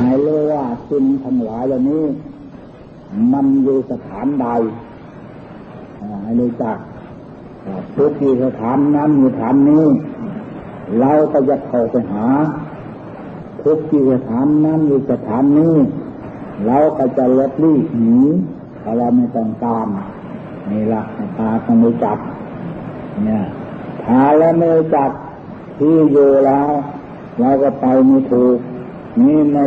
ให้รู้ว่าสิ่งทั้งหลายเหล่านี้ มันอยู่สถานใดให้รู้จักทุกที่สถานนั้นอยู่สถานนี้ เราก็จะเข้าไปหา ทุกที่สถานนั้นอยู่สถานนี้ เราก็จะลดลี่หนีถ้าเราไม่ต้องการนี่ละตาต้องรู้จัก เนี่ยถ้าเราไม่รู้จักที่อยู่แล้วเราก็ไปไม่ถูกนี่ใน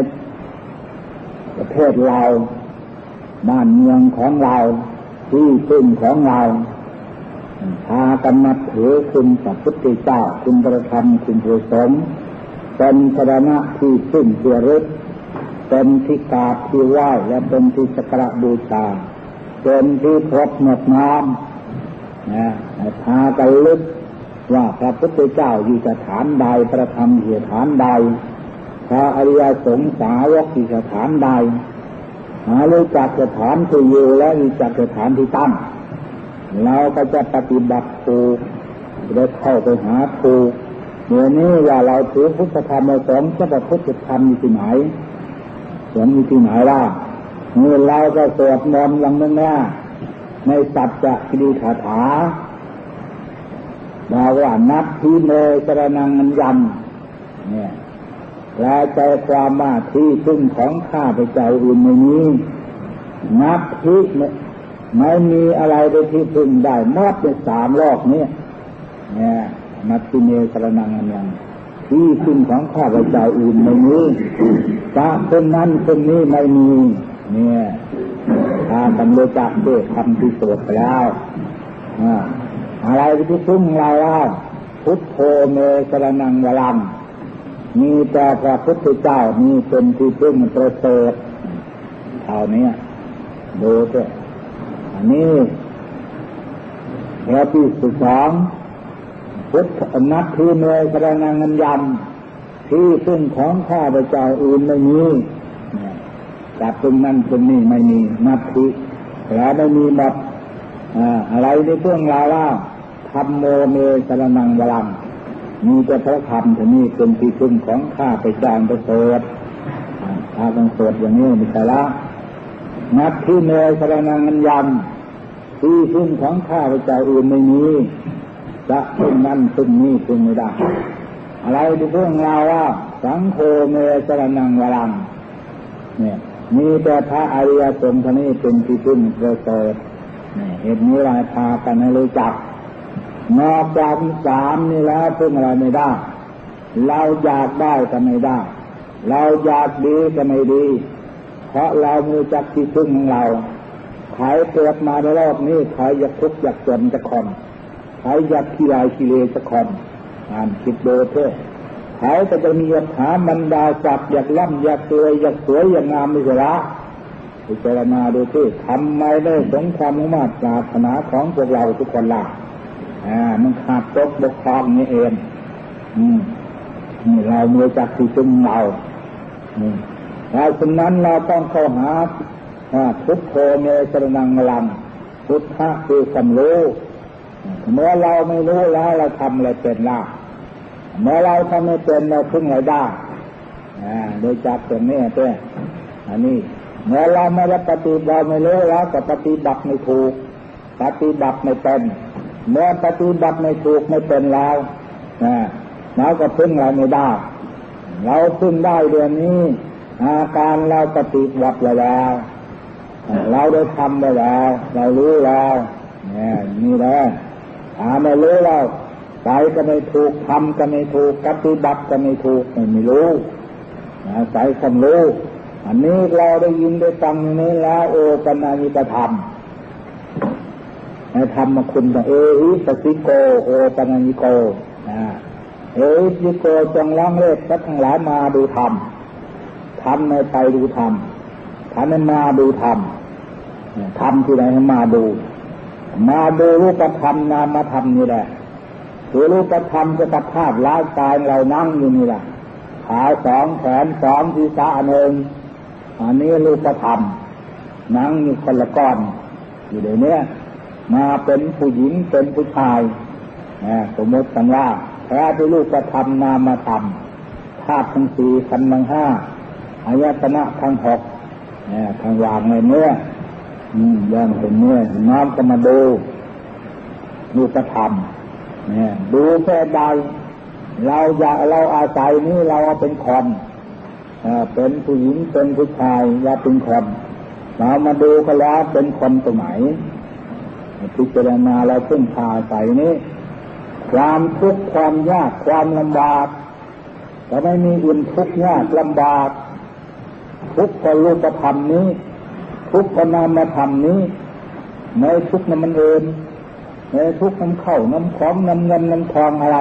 เทศเราบ้านเมืองของเราที่พึ่งของเราพากันมาถือคุณพระพุทธเจ้าคุณประธรรมคุณผู้สมเป็นสรณะที่พึ่งเพื่อรึกเป็นที่กราบที่ไหว้และเป็นที่สักการบูชาเป็นที่พบหมดน้ำนะพากันลึกว่าพระพุทธเจ้าอยู่สถานใดประธรรมอยู่สถานใด พระอริยสงสาวกอยู่สถานใดหารู้จักสถานที่อยู่และรู้จักสถานที่ตั้งเราก็จะปฏิบัติถูกได้เข้าไปหาถูกเมื่อนี้ว่าเราถือพุทธธรรมสงฆ์จะพุทธธรรมอยู่ที่ไหนสงอยู่ที่ไหนล่ะเมื่อเราก็สวดมนต์อย่างนั้นนะในสัจจะคดีคาถาบอกว่านับที่เมสรนังมันยำเนี่ย แปลใจความว่าที่พึ่งของข้าพเจ้าอื่นไม่มีนับที่ไม่มีอะไรไปที่พึ่งได้มอดในสามโลกนี้เนี่ยนับที่เมสรนังมันยำที่พึ่งของข้าพเจ้าอื่นไม่มีพระคนนั้นคนนี้ไม่มี เนี่ยถ้าตำรวจจับด้วยคำที่สวดไปแล้วอะไรที่พึ่งเราล่ะพุทโธเมสรนังวลัง มีแต่พระพุทธเจ้ามีเป็นที่พึ่งประเสริฐเท่านี้ดูด้วยอันนี้แล้วที่สุดสองพุทธนัตทีเมสรนังเงินยำที่พึ่งของข้าพเจ้าอื่นไม่มีจากตรงนั้นตรงนี้ไม่มีนัตทิแล้วไม่มีหมดอะไรในเรื่องราวว่าธรรมโมเมสรนังวลัง มีแต่พระธรรมที่นี่เป็นที่พึ่งของข้าไปจางประเสริฐถ้าต้องสวดอย่างนี้มีแต่ละนับที่เมสรนังอันยำที่พึ่งของข้าไปจาอื่นไม่มีจะพึ่งนั้นพึ่งนี้พึ่งไม่ได้อะไรที่เรื่องราวว่า สังโฆเมสรนังวลัง เนี่ย มีแต่พระอริยสงฆ์ท่านี้เป็นที่พึ่งประเสริฐเหตุนี้เราพากันให้รู้จัก นอกจากสามนี่แล้วพึ่งอะไรไม่ได้ เราอยากได้ก็ไม่ได้ เราอยากดีก็ไม่ดี เพราะเรามีจักที่พึ่งของเราใครเกิดมาในโลกนี้ใครอยากทุกข์อยากจนจะคนใครอยากขี้ลายขี้เลจะคนอ่านคิดโดูเถอใครก็จะมีอัฐาบรรดาศักดิ์อยากล่ำอยากรวยอยากสวยอยากงามไม่ใช่ละพิจารณาดูที่ทำไมได้สงความมุ่งมั่นปรารถนาของพวกเราทุกคนล่ะ อ่ามันขาดตกบกพร่องนี่เองอืมนี่เราเมื่อจักที่จุ่มเราอืมเราฉะนั้นเราต้องเข้าหาพุทโธเมสรนังลังพุทธะคือความรู้เมื่อเราไม่รู้แล้วเราทำอะไรเป็นล่ะเมื่อเราทำไม่เป็นเราพึ่งอะไรได้อ่าโดยจักตรงนี้เต้อันนี้ เมื่อเราไม่ได้ปฏิบัติเราไม่รู้แล้วก็ปฏิบัติไม่ถูก ปฏิบัติไม่เป็น เมื่อปฏิบัติไม่ถูกไม่เป็นแล้วนะเราก็พึ่งเราไม่ได้ เราพึ่งได้เดือนนี้ อาการเราปฏิบัติแล้ว เราได้ทำไปแล้ว เรารู้แล้วเนี่ยนี่แหละถ้าไม่รู้แล้วใจก็ไม่ถูกทำก็ไม่ถูกปฏิบัติก็ไม่ถูกไม่รู้ใจความรู้ อันนี้เราได้ยินได้ฟังนี้แล้วโอปัญญิกธรรม ธรรมคุณเอหิสติโกโอปัญญิโกนะเอหิสติโกจงล้างเล็กสักทั้งหลายมาดูธรรมทำในไปดูธรรมทำในมาดูธรรมทำที่ไหนมาดู มาดูรูปธรรมนามธรรมนี่แหละคือรูปธรรมจะสภาพร่างกายเรานั่งอยู่นี่แหละขาสองแขนสองศีรษะหนึ่งอันนี้รูปธรรมนั่งอยู่คนละก้อนอยู่เดี๋ยวนี้ มาเป็นผู้หญิงเป็นผู้ชายสมมติกันว่าแท้ที่ลูกกระทำนามธรรมธาตุทั้งสี่ขันธ์ทั้งห้าอายตนะทั้งหกเนี่ยทางวางในเนื้ออย่างเป็นเนื้อน้อมก็มาดูดูกระทำเนี่ยดูแค่ใดเราอยากเราอาศัยนี้เราเป็นคนเป็นผู้หญิงเป็นผู้ชายอย่าเป็นคนเรามาดูก็แล้วเป็นคนตัวไหน พิจารณาเราเพิ่งพาใส่นี้ ความทุกข์ความยากความลำบากแต่ไม่มีอื่นทุกข์ยากลำบาก ทุกข์ก็รูปธรรมนี้ ทุกข์ก็นามธรรมนี้ในทุกข์นั้นมันเองในทุกข์น้ำเข้าน้ำของน้ำเงินน้ำทองอะไร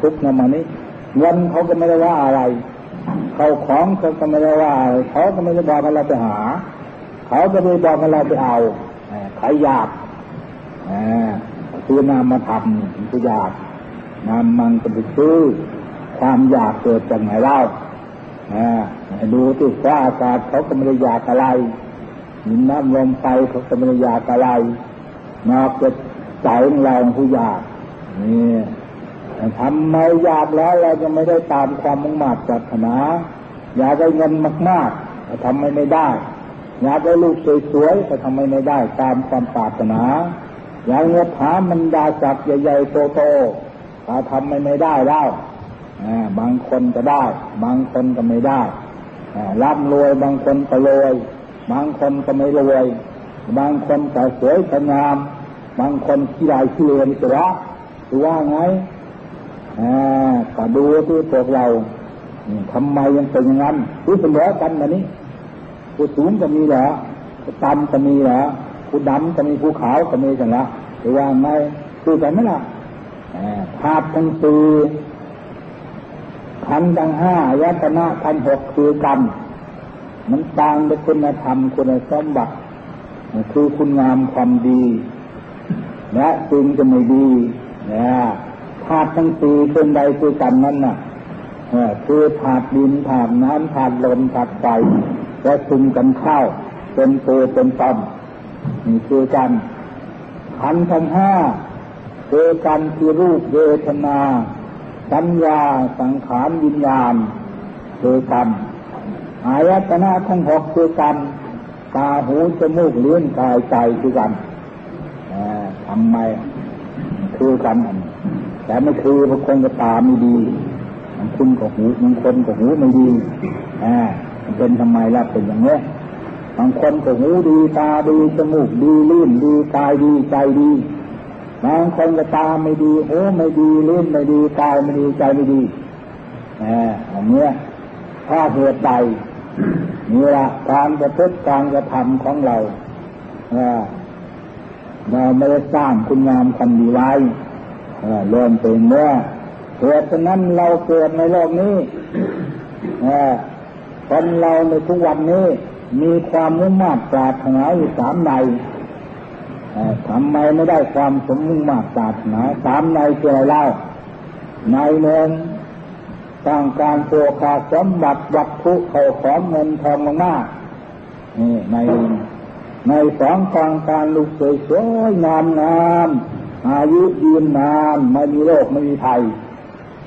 ทุกข์นั้นมานี้เงินเขาก็ไม่ได้ว่าอะไร เขาของเขาก็ไม่ได้ว่าเขาก็ไม่ได้บอกให้เราไปหา เขาก็ไม่บอกให้เราไปเอา ใครอยากคือนามมาทำคืออยากนามมันก็เป็นชื่อความอยากเกิดจากไหนเล่าดูที่ว่าอากาศเขาก็ไม่ได้อยากอะไรมิน้ำลมไฟเขาก็ไม่ได้อยากอะไรนอกจากใจของเราผู้อยากนี่ทำไมอยากแล้วเราจะไม่ได้ตามความมุ่งมั่นปรารถนา อยากได้เงินมากๆทำไม่ได้ อยากได้ลูกสวยๆแต่ทำไมไม่ได้ตามความปรารถนา อยากเงินถามันดาจับใหญ่ๆโตๆแต่ทำไมไม่ได้แล้วบางคนก็ได้ บางคนก็ไม่ได้ร่ำรวยบางคนก็รวย บางคนก็ไม่รวย บางคนก็สวยก็งาม บางคนขี้ลายขี้เลนจะรักหรือว่าไงก็ดูที่พวกเราทำไมยังเป็นอย่างนั้นผู้เสมอกันแบบนี้ ผู้สูงก็มีเหรอผู้ต่ำก็มีเหรอผู้ดำก็มีผู้ขาวก็มีกันละหรือว่าไงคือกันไหมล่ะภาพทั้งสี่ขันทั้งห้ายตนะทันหกคือกรรม มันต่างด้วยคุณธรรมคุณสมบัติคือคุณงามความดีและจึงจะไม่ดีนะธาตุทั้งสี่เป็นใดคือกันนั่นน่ะคือธาตุดินธาตุน้ำธาตุลมธาตุไฟ และซึมกันเข้าเป็นตัวเป็นตอมนี่คือกันขันทั้งห้าคือกันคือรูปเวทนา สัญญาสังขารวิญญาณคือกันอายตนะทั้งหกคือกันตาหูจมูกลี้ยงกายใจคือกันทำไมคือกัน แต่ไม่คือบางคนก็ตาไม่ดีบางคนก็หูบางคนก็หูไม่ดีอ่า เป็นทำไมล่ะเป็นอย่างนี้บางคนก็หูดีตาดีจมูกดีลื่นดีกายดีใจดีบางคนก็ตาไม่ดีหูไม่ดีลื่นไม่ดีกายไม่ดีใจไม่ดีอ่าอันนี้ถ้าเหตุใดนี่ละการกระทำการกระทำของเราเราไม่ได้สร้างคุณงามความดีไว้เริ่มเป็นเมื่อเหตุฉะนั้นเราเกิดในโลกนี้ คนเราในทุกวันนี้มีความมุ่งมั่นปรารถนาอยู่สามในทำไมไม่ได้ความสมมุ่งมั่นปรารถนาสามในคืออะไรเล่าในหนึ่งต้องการโภคาสมบัติวัตถุเขาของเงินทองมากนี่ในในสองกองการลูกสวยๆงามงามอายุยืนนานไม่มีโรคไม่มีภัย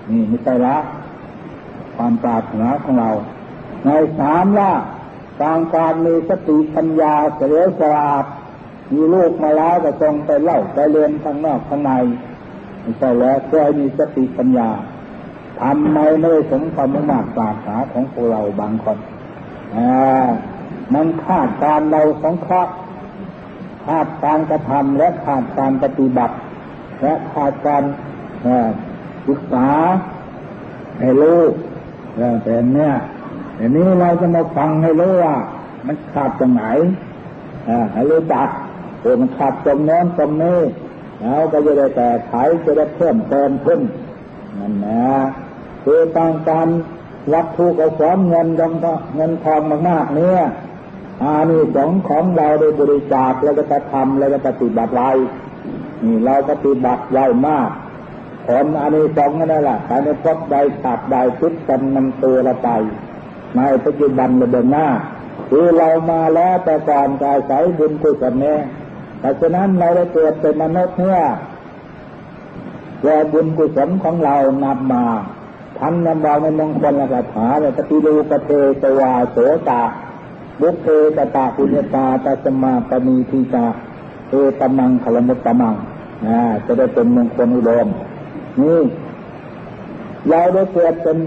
นี่ไม่ใช่ละความปรารถนาของเรา ในสามละกางการมีสติปัญญาเสียสละมีลูกมาแล้วก็ทรงไปเล่าไปเรียนข้างนอกข้างในไม่ใช่แล้วเพื่อให้มีสติปัญญาทำไมไม่สมความมุ่งมั่นปรารถนาของพวกเราบางคนอมันขาดการเราสองคราะห์ขาดการกระทำและขาดการปฏิบัติ และขาดการศึกษาให้รู้แต่เนี้ย อันนี้เราจะมาฟังให้รู้ว่า มันขาดตรงไหนให้รู้จักโอ้มันขาดตรงโน้นตรงนี้แล้วก็จะได้แต่ไขจะได้เพิ่มเติมขึ้นนั่นนะคือต้องการวัตถุกระสอนเงินดองเงินทองมากๆเนี่ยอานิสงส์ของเราได้บริจาคแล้วก็จะทำแล้วก็ปฏิบัติไรนี่เราปฏิบัติไว้มากผลอันนี้สองนั่นแหละแต่ในพบใดขาดใดชุดกันนำตัวเราไป ในปัจจุบันราเดินหน้าคือเรามาแล้วแต่ก่อนกายใสบุญกุศลเนี่ยแต่ฉะนั้นเราได้เกิดเป็นมนุษย์เนี่ยแก่บุญกุศลของเรานำมาท่านนำเราในมงคลละคาถาเลยปฏิรูปเทสวาโสตาบุคเพตตาปุญตาตัสมาปณีทิตาเอตมังขลมุตตมังนะจะได้เป็นมงคลอุดมนี่เราได้เกิดเป็น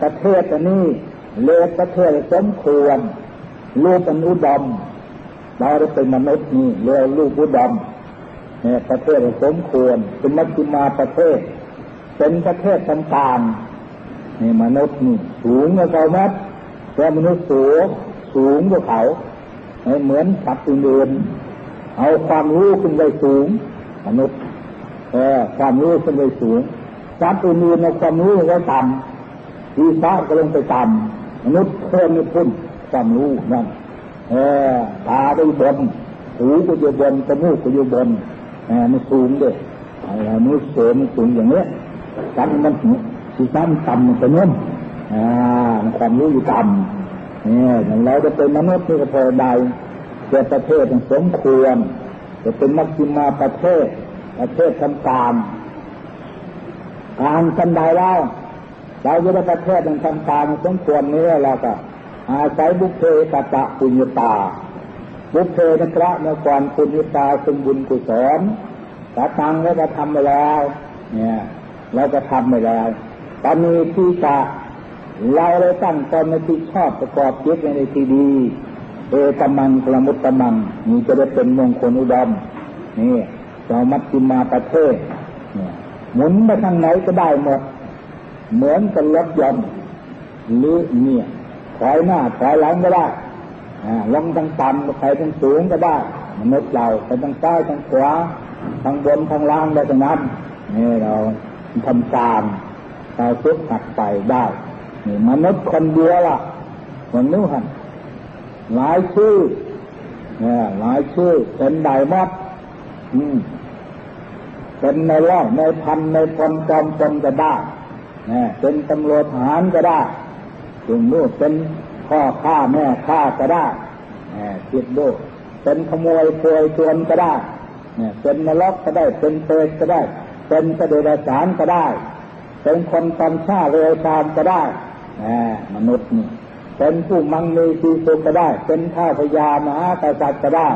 ประเทศอันนี้ เลวประเทศสมควรลูกเป็นอุดมเราได้เป็นมนุษย์นี่เลวลูกอุดมเนี่ยประเทศสมควรเป็นมัชฌิมาประเทศ เป็นประเทศต่างๆนี่มนุษย์นี่สูงกว่าเขาไหมแต่มนุษย์สูงสูงกว่าเขาเหมือนสัตว์อื่นเอาความรู้ขึ้นไปสูง มนุษย์เออความรู้ขึ้นไปสูงสัตว์อื่นเอาความรู้ก็ต่ำ ทีฟ้าก็ลงไปต่ำมนุษย์เพิ่มไม่พุ่นความรู้นั่นเออตาได้บนหูก็อยู่บนจมูกก็อยู่บนเออมันสูงด้วยอะไรมือเสริมสูงอย่างเนี้ยสัตว์มันทีฟ้ามันต่ำมันไปนุ่มอ่าความรู้อยู่ต่ำเนี่ยเราจะเป็นมนุษย์นี่ก็พอได้เกิดประเทศสมควรจะเป็นมัชฌิมาประเทศประเทศทำการการกันใดแล้ว เราจะได้ประเทศทำการสมควรนี้เราก็อาศัยบุพเพกตะปุญญตา บุพเพนะครับเมื่อก่อนปุญญตาสมบุญกุศลตาตังแล้วก็ทำไปแล้ว เนี่ยเราก็ทำไปแล้วตอนนี้ที่จะเราได้ตั้งตนในที่ชอบประกอบจิตในที่ดีเอตมังกลมุตตมังนี่จะได้เป็นมงคลอุดมนี่เรามัชฌิมาประเทศเนี่ยหมุนไปทางไหนก็ได้หมด เหมือนกับรถยนต์หรือเนี่ยถอยหน้าถอยหลังก็ได้ลงทางต่ำไปทางสูงก็ได้มนุษย์เราไปทางซ้ายทางขวาทางบนทางล่างได้ทั้งนั้นนี่เราทำตามเราซุกหักไปได้นี่มนุษย์คนเดียวล่ะคนนู้นหลายชื่อเนี่ยหลายชื่อเป็นไดมดอืมเป็นในร้อยในพันในพลจอมพลก็ได้ เนี่ยเป็นตำรวจทหารก็ได้ถึงลูกเป็นพ่อข้าแม่ข้าก็ได้เนี่ยคิดดูเป็นขโมยโวยชวนก็ได้เนี่ยเป็นนรกก็ได้ เป็นเปรตก็ได้ เป็นกระเดรสารก็ได้ เป็นคนตำชาเรือชามก็ได้เนี่ยมนุษย์นี่เป็นผู้มังมีสีสุก็ได้ เป็นข้าพญามหากษัตริย์ก็ได้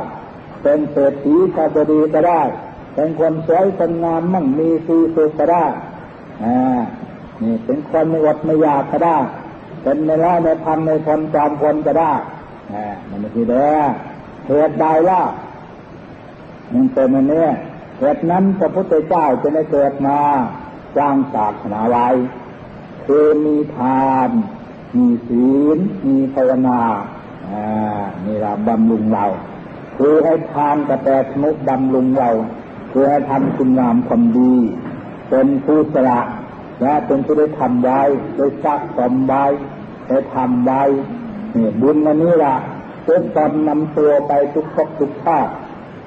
เป็นเศรษฐีชาบดีก็ได้ เป็นคนสวยคนงามมั่งมีสีสุขก็ได้อ่า นี่เป็นคนไม่อดไม่อยากก็ได้ เป็นในร้อยในพันในคนจอมคนก็ได้อ่ามันไม่ใช่เด้อเหตุใดล่ะมันเป็นอันนี้เหตุนั้นพระพุทธเจ้าจะได้เกิดมาสร้างศาสนาไว้คือมีทาน มีศีล มีภาวนาอ่านี่เราบำรุงเรา คือให้ทานกระแตสมุกบำรุงเรา คือให้ทำคุณงามความดี เป็นผู้สละ และเป็นผู้ได้ทำไว้ได้ซักสมไว้ได้ทำไว้นี่บุญอันนี้ละทุกตอนนำตัวไปทุกภพทุกชาติ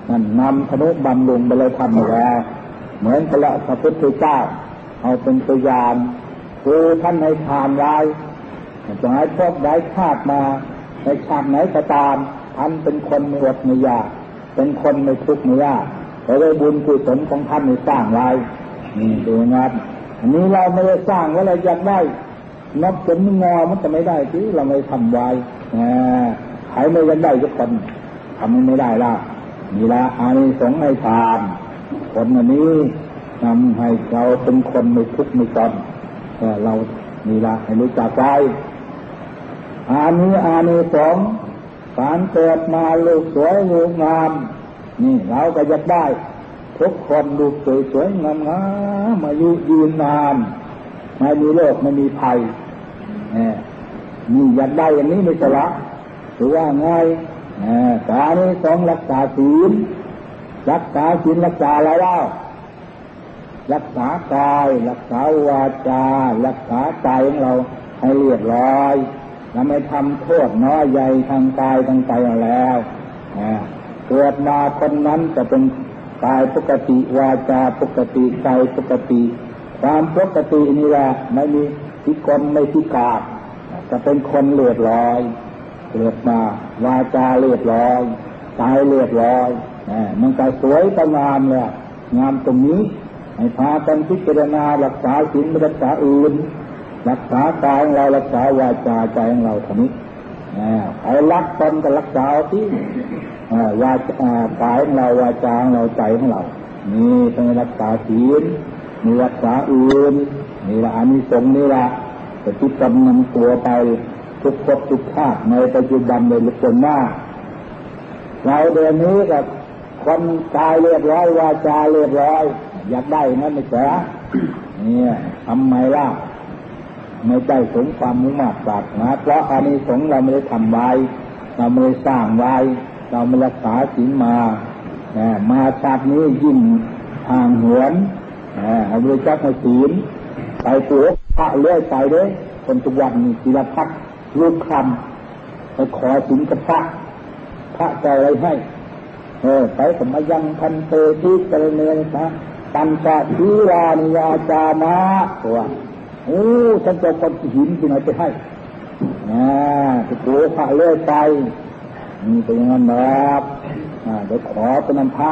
นั่นนำธนุบำรุงไปเลยทำมาแล้วเหมือนพระพระพุทธเจ้า เอาเป็นตัวอย่างคือท่านให้ทานไว้จะให้พวกได้ชาติมาในชาติไหนก็ตามท่านเป็นคนไม่อดไม่ยากเป็นคนไม่ทุกข์ไม่ยากเพราะได้บุญกุศลของท่านในสร้างไว้นี่ดูงาน อันนี้เราไม่ได้สร้างว่าเราอยากได้นับจนงอมันจะไม่ได้ที่เราไม่ทำไว้ใครไม่ยันได้ทุกคนทำไม่ได้ละนี่ละอานิสงส์ให้ทานคนอันนี้ทำให้เราเป็นคนไม่ทุกข์ไม่จนเรานี่ละให้รู้จักใจอานี้อานิสงส์การเกิดมาลูกสวยลูกงาม นี่เราก็อยากได้ ทุกคนลูกสวยสวยงามงามายุยืนนานไม่มีโรคไม่มีภัยนี่อยากได้อย่างนี้ไม่สละหรือว่าไงการนี้สองรักษาศีลรักษาศีลรักษาอะไรเล่ารักษากาย รักษาวาจา รักษาใจของเราให้เรียบร้อยและไม่ทำโทษน้อยใหญ่ทางกายทางใจแล้วเกิดมาคนนั้นจะเป็น กายปกติวาจาปกติใจปกติ ความปกตินี่แหละไม่มีพิกลไม่พิกาดจะเป็นคนเลือดร้อยเลือดมาวาจาเลือดร้อยใจเลือดร้อยมันก็สวยก็งามเลยงามตรงนี้ให้พากันพิจารณารักษาศีลรักษาอื่น รักษากายของเรารักษาวาจาใจของเราท่านี้เอารักตนก็รักษาที่ วาจากายของเราวาจาของเราใจของเรา นี่ต้องรักษาศีลมีรักษาอื่นนี่ละอานิสงส์นี่ละจะติดกำนำตัวไปทุกภพทุกชาติในปัจจุบันในลุกคนหน้าเราเดือนนี้กับคนกายเรียบร้อยวาจาเรียบร้อย อยากได้งั้นไม่ใช่เนี่ยทำไมล่ะไม่ใจสงความมุ่งมั่นปรารถนาเพราะอานิสงส์เราไม่ได้ทำไว้เราไม่ได้สร้างไว้ เราม่รักษาศีลมามาชาตินี้ยิ่งห่างเหินเอาบริจาคมาศีลไปตัวพระเลื่อยไปเด้คนทุกวันมีลพักลูกคำไปขอศีลกับพระพระจะอะไรให้ เออไปสมัยังพันเตทิกระเนนพระปัญจทีวานิยาจามาตัวโอ้ฉันจะคนหินที่ไหนไปให้นะไปโกพระเลื่อยไป นี่เป็นอย่างนั้นนะครับเดี๋ยวขอเป็นน้ำพระ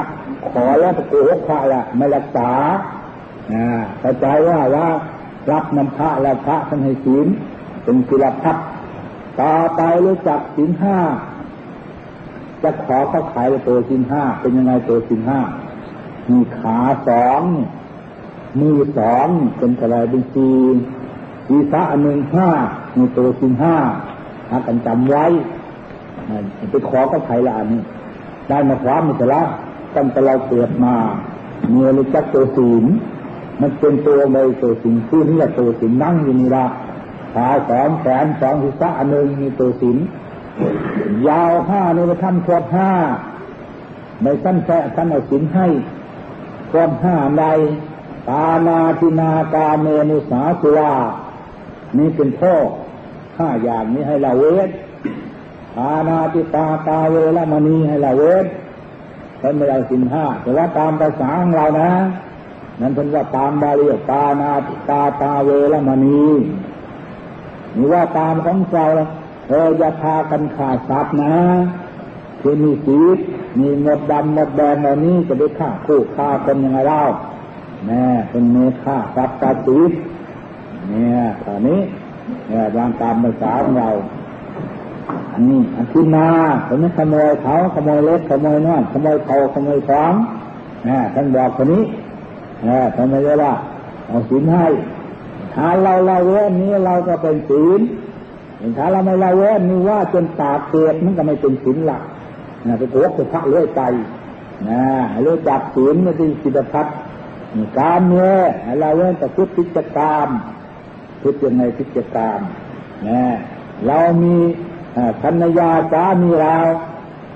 ขอแล้วไปโกพระละไม่รักษาเข้าใจว่าว่ารับน้ำพระแล้วพระท่านให้ศีลเป็นศิลพัฒต่อไปรู้จักศีลห้าจะขอเขาขายตัวศีลห้าเป็นยังไงตัวศีลห้ามีขาสองมือสองเป็นกระไรเป็นสีศีรษะอันหนึ่งห้ามีตัวศีลห้าหากันจำไว้ ไปขอเขาขละนนี้ได้มาความิตรละตั้งแต่เราเกิดมาเมื่อรู้จักตัวศีลมันเป็นตัวเลยตัวสินผู้นี้ตัวสินนั่งอยู่นี่ละขาสองแขนสองศีรษะอันหนึ่งมีตัวสินยาวห้านี่มาทำครบห้าในสั้นแค่สั้นเอาสินให้ครบห้าในตานาทินากาเมนุสาสุรานี่เป็นโทษห้าอย่างนี้ให้เราเว้น ตานาติตาตาเวลมณีให้เราเว้นท่านไม่เอาสินห้าแต่ว่าตามภาษาของเรานะ นั่นเป็นว่าตามบาลีตานาตาตาเวรมณีนี่ว่าตามของเราเอออย่าพากันขาดทรัพย์นะคือมีสีมีหมดดำหมดแดงเหล่านี้จะได้ฆ่าคู่ฆ่าคนยังไงเล่าแม่เป็นเมฆ่าทรัพย์ตาสีเนี่ยตอนนี้เนี่ยร่างตามภาษาของเรา อันนี้อันที่นาผมไม่ขโมยเขาขโมยเล็กขโมยน้อยขโมยเขาขโมยของนะท่านบอกคนนี้ทำไมจะว่าเอาศีลให้ถ้าเราละเว้นนี้เราก็เป็นศีลถ้าเราไม่ละเว้นนี้ว่าจนตาเกิดมันก็ไม่เป็นศีลละนะไปโกหกพระเลื่อยใจนะเลื่อยจับศีลไม่ใช่สิทธิพัฒน์การเมื่อเราเว้นแต่พุทธิจกรรมพุทธยังไงพิจกรรมนะเรามี ภรรยาสามีเรา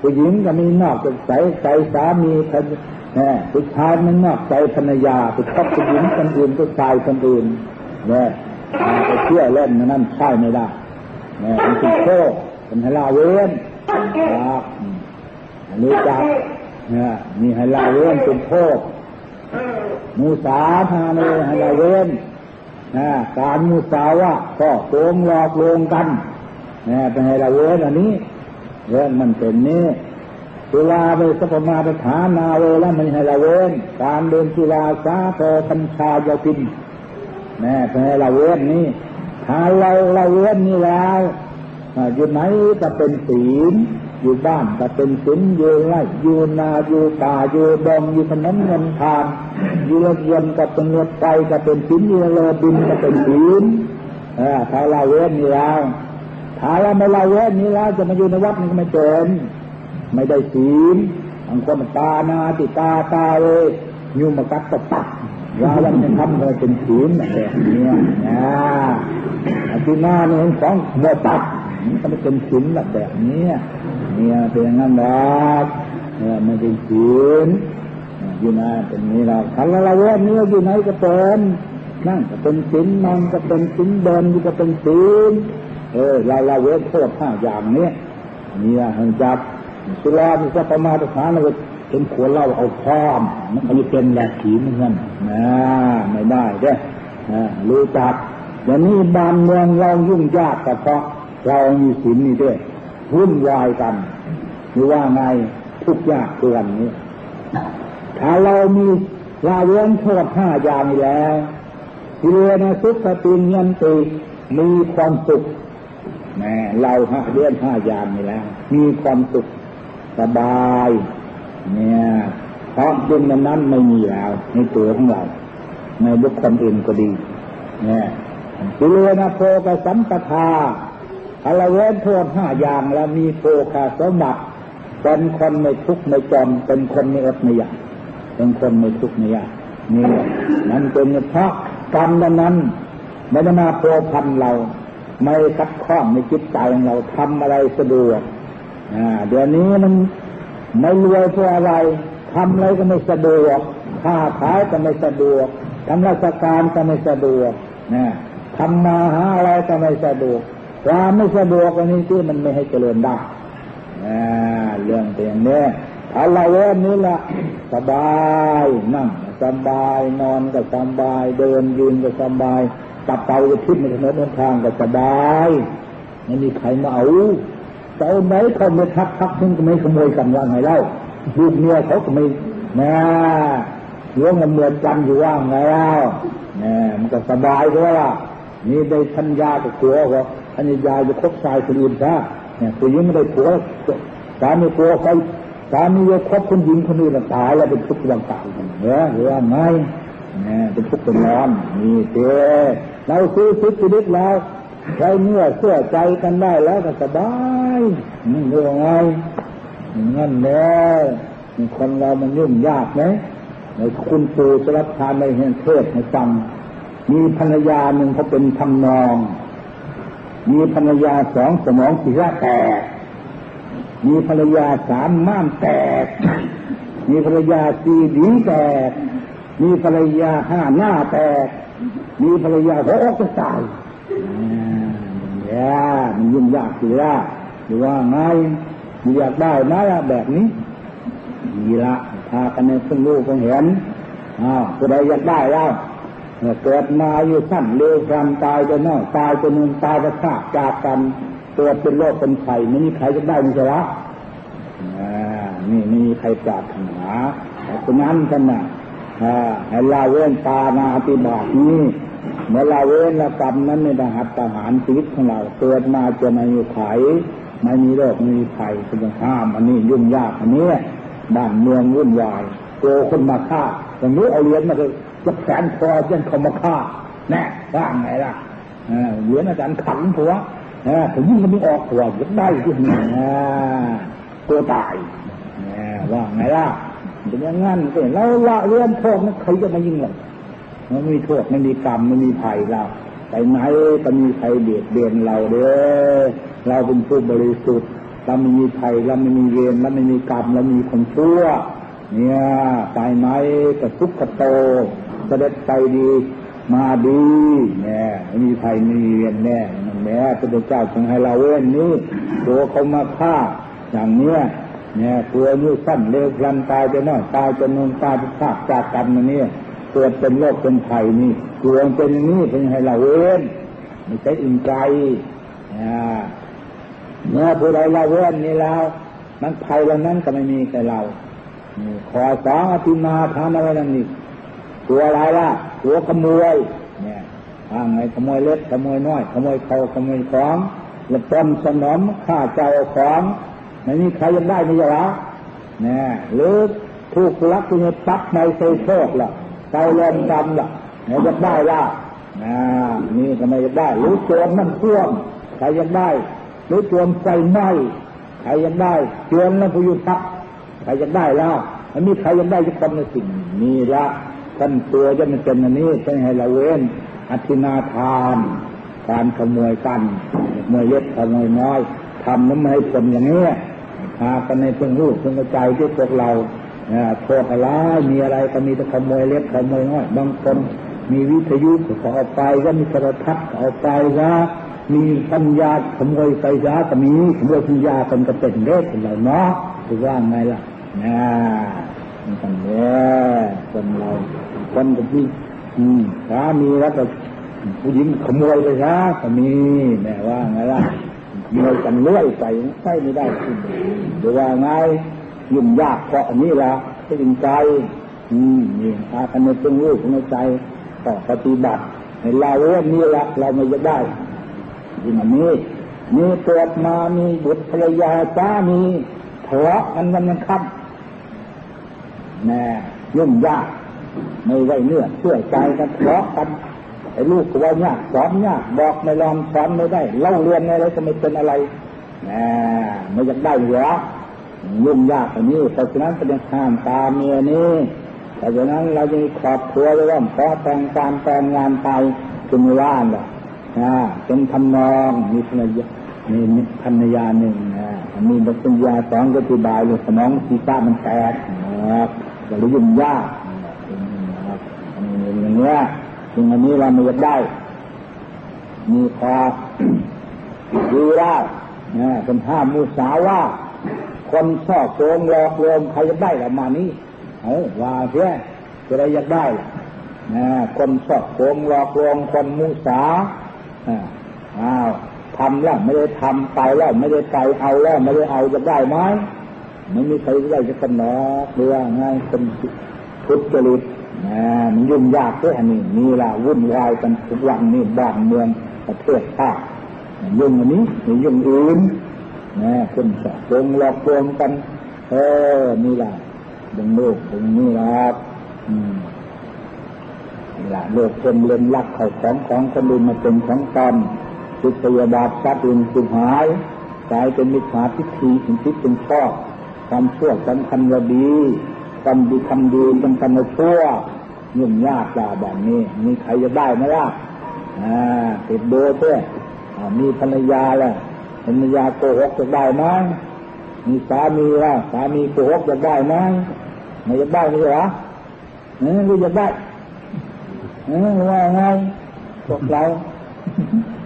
ผู้หญิงก็มีนอกจากใจใจสามีนี่ผู้ชายมันนอกใจภรรยาไปชอบผู้หญิงคนอื่นผู้ชายคนอื่นเนี่ยไปเชื่อเล่นนั่นใช่ไม่ได้เนี่ยเป็นโทษเป็นให้ลาเว้นครับอันนี้จับเนี่ยมีให้ลาเว้นเป็นโทษมูสาทานีให้ลาเว้นนะการมูสาวะก็โกงหลอกลวงกัน นี่ยเป็นให้ลาเว้นอันนี้เรื่องมันเป็นนี้สุลาเวสปมาปฐานาเวละมันให้ละเว้นการเดินสุลาสาโพคัญชายาพินแม่เป็นให้ละเว้นนี่ถ้าเราละเว้นนี่แล้วอยู่ไหนจะเป็นศีลอยู่บ้านจะเป็นศีลอยู่ไร่อยู่นาอยู่ป่าอยู่ดงอยู่ถนนเงินทานอยู่รถยนต์กับเป็นรถไฟจะเป็นศีลอยู่เรือบินจะเป็นศีลถ้าละเว้นนี่แล้ว ถ้าเราไม่ละเว้นนี่แล้วจะมาอยู่ในวัดนี่ก็ไม่เจนไม่ได้ศีลบางคนตานาติตาตาเลยยุมากัดตะตักว่าวันจะทำเลยเป็นศีลแบบนี้นะที่หน้านี่ของของโมตัดก็ไม่เป็นศีลแบบนี้เนี่ยเป็นอย่างนั้นหรอกเนี่ยไม่เป็นศีลอยู่นะเป็นนี้เราคันละเว้นนี้อยู่ไหนก็เป็นนั่งก็เป็นศีลนั่งก็เป็นศีลเดินก็เป็นศีล เออเราละเว้นโทษห้าอย่างนี้เนี่ยหันจับสุรามีสัพมาตฐานเลยเป็นขวดเหล้าเอาพร้อมมันก็จะเป็นแหลกขีเหมือนกันนะไม่ได้เด้นะรู้จักอย่างนี้บ้านเมืองเรายุ่งยากแต่เพราะเรามีศีลนี่ด้วยวุ่นวายกันหรือว่าไงทุกยากเกินนี้ ถ้าเรามีลาเว้นโทษห้าอย่างนี้แล้วกิเลนะสุขติยันติมีความสุข แม่เราห้าเดือนห้ายามนี่แล้ว มีความสุขสบาย เนี่ยเพราะบุญนั้นไม่มีแล้วในตัวของเราในบุคคลอื่นก็ดี เนี่ยกิเลนะโพกสัมปทาอะไรเว้นโทษห้าอย่างแล้วมีโภคาสมบัติเป็นคนไม่ทุกข์ไม่จนเป็นคนไม่อดไม่อยากเป็นคนไม่ทุกข์ไม่ยากนี่นั่นเป็นเพราะกรรมนั้น ไม่ได้มาโปรพันเรา ไม่คัดข้องในจิตใจของเราทำอะไรสะดวกเดี๋ยวนี้มันไม่รวยเพราะอะไรทำอะไรก็ไม่สะดวกค้าขายก็ไม่สะดวกทำราชการก็ไม่สะดวกนะทำมาหาอะไรก็ไม่สะดวกความไม่สะดวกอันนี้ที่มันไม่ให้เจริญได้เรื่องเป็นอย่างนี้ถ้าเราเว้นนี้ละสบายนั่งสบายนอนก็สบาย เดินยืนก็สบาย ตับเตาจะทิ้งในถนนนทางก็สบายไม่มีใครมาเอาเจ้าไหนเขาไม่ทักทักซึ่งก็ไม่ขโมยกันว่าไงเล่าลูกเมียเขาก็ไม่นะเลี้ยงเงินกันอยู่ว่าไงเล่าเนี่มันก็สบายด้วยล่ะนี่ได้ทัญญากับตัวว่าทัญญาจะคบชายคนอื่นซะเนี่ยผู้หญิงไม่ได้ผัวสามีกลัวใครสามีจะคบคนหญิงคนอื่นตายแล้วเป็นทุกข์ร่างกายเนี่ยหรือว่าไงเนี่ยเป็นทุกข์เป็นร้อนนี่เจ้ เราซื้อซื้อชีวิตแล้วใช้เนื้อเสื้อใจกันได้แล้วก็สบายนี่เรื่องไงงั้นแน่คนเรามันยุ่งยากไหมในคุณปู่สรับทานในเฮนเทศให้ฟัง มีภรรยาหนึ่งเขาเป็นทำนอง มีภรรยาสองสมองสีระแตก มีภรรยาสามม่ามแตก มีภรรยาสี่ดีแตก มีภรรยาห้าหน้าแตก มีภรรยาหัวอกจะตายเนี่ยมันยุ่งยากสิละหรือว่าไงมีอยากได้ไหมละแบบนี้ดีละพากันในซึ่งลูกคงเห็นอ้าวผู้ใดอยากได้แล้วเกิดมาอยู่สั้นเร็วกรมตายจะนอยตายจะนุ่มตายจะขาดจากกันตัวเป็นโรคเป็นไข่ไม่มีใครจะได้มีสระนี่นี่มีใครปราบถนาเพราะนั้นกันนะให้ลาเว้นตานาติบาตนี้ เมื่อลาเว้นละกรรมนั้นในทหารทหารชีวิตของเราเกิดมาจะไม่มีไขไม่มีโรคไม่มีภัยเป็นห้ามอันนี้ยุ่งยากอันนี้บ้านเมืองวุ่นวายโกคนมาฆ่าอย่างนี้เอาเลี้ยนมาเลยจะแขนคอเช่นเขามาฆ่าแน่ว่างไงล่ะเหรียญอาจารย์ขันผัวผมยิ่งมันไม่ออกหัวจะได้ที่นี่ตัวตายว่าไงล่ะเป็นอย่างนั้นเ็แล้วละเรื่องโทษนั้นใครจะมายิงหรอ ไม่มีโทษไม่มีกรรมไม่มีภัยเราไปไหนก็มีใครเบียดเบียนเราเด้อเราเป็นผู้บริสุทธิ์เราไม่มีภัยเราไม่มีเวรเราไม่มีกรรมเรามีคนชั่ว เนี่ยไปไหนก็ทุกขโตเสด็จไปดีมาดีแน่ไม่มีภัยไม่มีเวรแน่แน่พระเจ้าทรงให้เราเว้นนี้ตัวเขามาฆ่าอย่างเนี้ยเนี่ยตัวยุ่สั้นเร็วพลันตายจะน้อยตายจะนุ่มตายจะขาดจากกันมาเนี่ย เกิดเป็นโรคเป็นไผ่นี่ตัวเป็นนี้เป็นให้เราเว้นไม่ใช่อินใจเมื่อผู้ใดเราเว้นนี่แล้วมันภัยเหล่านั้นก็ไม่มีแต่เราขอสองอธิมาทานอะไรนั่นนี่ตัวอะไรล่ะตัวขโมยเนี่ยทางไงขโมยเล็กขโมยน้อยขโมยเขาขโมยของแล้วปล้นสนมฆ่าเจ้าของไม่มีใครยังได้ไม่ใช่หรอเนี่ยหรือถูกลักคุณปักในใส่โชคล่ะ ใจลมดำล่ะเนี่ยจะได้ล่ะนะนี่ทำไมจะได้ หรือโจรนั่นท่วมใครยังได้ หรือโจรไฟไหม้ใครยังได้โจรนั่นผู้ยุทักใครยังได้ล้วมันมีใครยังได้ทุกคนในสิ่งนี้ละท่านตัวจะมันเป็นอันนี้ใช่ให้เราเว้นอธินาทาน การขโมยกันขโมยเล็กขโมยน้อยทำนั้นไม่ให้ผลอย่างนี้พากันในเพื่อนรูปเพื่อนใจที่พวกเรา โทษอะไรมีอะไรก็มีแต่ขโมยเล็กขโมยน้อยบางคนมีวิทยุขอาไปก็มีโทรทัศน์เอาไปซะมีปัญญาขโมยไฟฟ้าก็มีขโมยปัญญาคนก็เป็นเล็กเป็นเราเนาะคือว่าไงล่ะนะมันต้องแย่คนเราคนกับที่สามีแล้วก็ผู้หญิงขโมยไปซะก็มีแม่ว่าไงล่ะขโมยกันเลื่อยไปใช่ไม่ได้หรือว่าไง ยุ่งยากเพราะอันนี้ละที่จริงใจอืมนี่พากันในตึงรู้ในใจต่อปฏิบัติในเราเรื่องนี้ละเราไม่จะได้ที่มันนี้มีเกิดมามีบุตรภรรยาจ้ามีทะเลาะกันวันมันค่ำแน่ยุ่งยากไม่ไว้เนื้อเชื่อใจกันทะเลาะกันไอ้ลูกก็ว่ายากสอนยากบอกไม่ลองสอนไม่ได้ เล่าเรียนอะไรก็ไม่เป็นอะไรแน่ไม่อยากได้เหรอ ยุ่งยากอันนี้เพราะฉะนั้นเป็นห้ามตาเมียนี้เพราะฉะนั้นเราจะมีครอบครัวไว้ว่าขอแต่งการแต่งงานไปจึงว่านหรอกเป็นทำนองมีภรรยามีภรรยาหนึ่งนะมีปัญญาสองก็ที่บายเลยสมองสีตามันแตกนะครับอย่าลืยุ่งยากนะครับอย่างเงี้ยสิ่งอันนี้เราไม่อยากได้ มีพอดูได้นะเป็นห้ามมูสาว่า คนชอบโกงหลอกลวงใครจะได้ละมานี้เอาว่าเพื่อจะได้อยากได้นะคนชอบโกงหลอกลวงคนมูสาอ้าวทำแล้วไม่ได้ทำไปแล้วไม่ได้ไปเอาแล้วไม่ได้เอาจะได้ไหมไม่มีใครได้จะกันหนอเรื่องง่ายเป็นทุจริตนะมันยุ่งยากด้วยอันนี้นี่ละวุ่นวายกันทุกวันนี่บ้านเมืองประเทศชาติยุ่งอันนี้ยุ่งอื่น นะคนสอบโกงหลอกลวงกัน เออนี่ละดึงโลกดึงนี่ละอืมนี่ละโลกคนเล่นลักเขาของของคนอื่นมาเป็นของตนจิตพยาบาททรัพย์อื่นสุดหายกลายเป็นมิจฉาทิฏฐิถึงทิฏเป็นชอบความชั่วสำคัญว่าดีความดีทำดีสำคัญว่าชั่วยุ่งยากจ้าแบบนี้ มีใครจะได้ไหมล่ะอ่าติดโดเพื่อมีภรรยาแล้ว ภรรยาโกหกจะได้ไหมมีสามีแล้วสามีโกหกจะได้ไหมไม่จะได้ไม่เหรอเออไม่จะได้เออว่าไงพวกเรา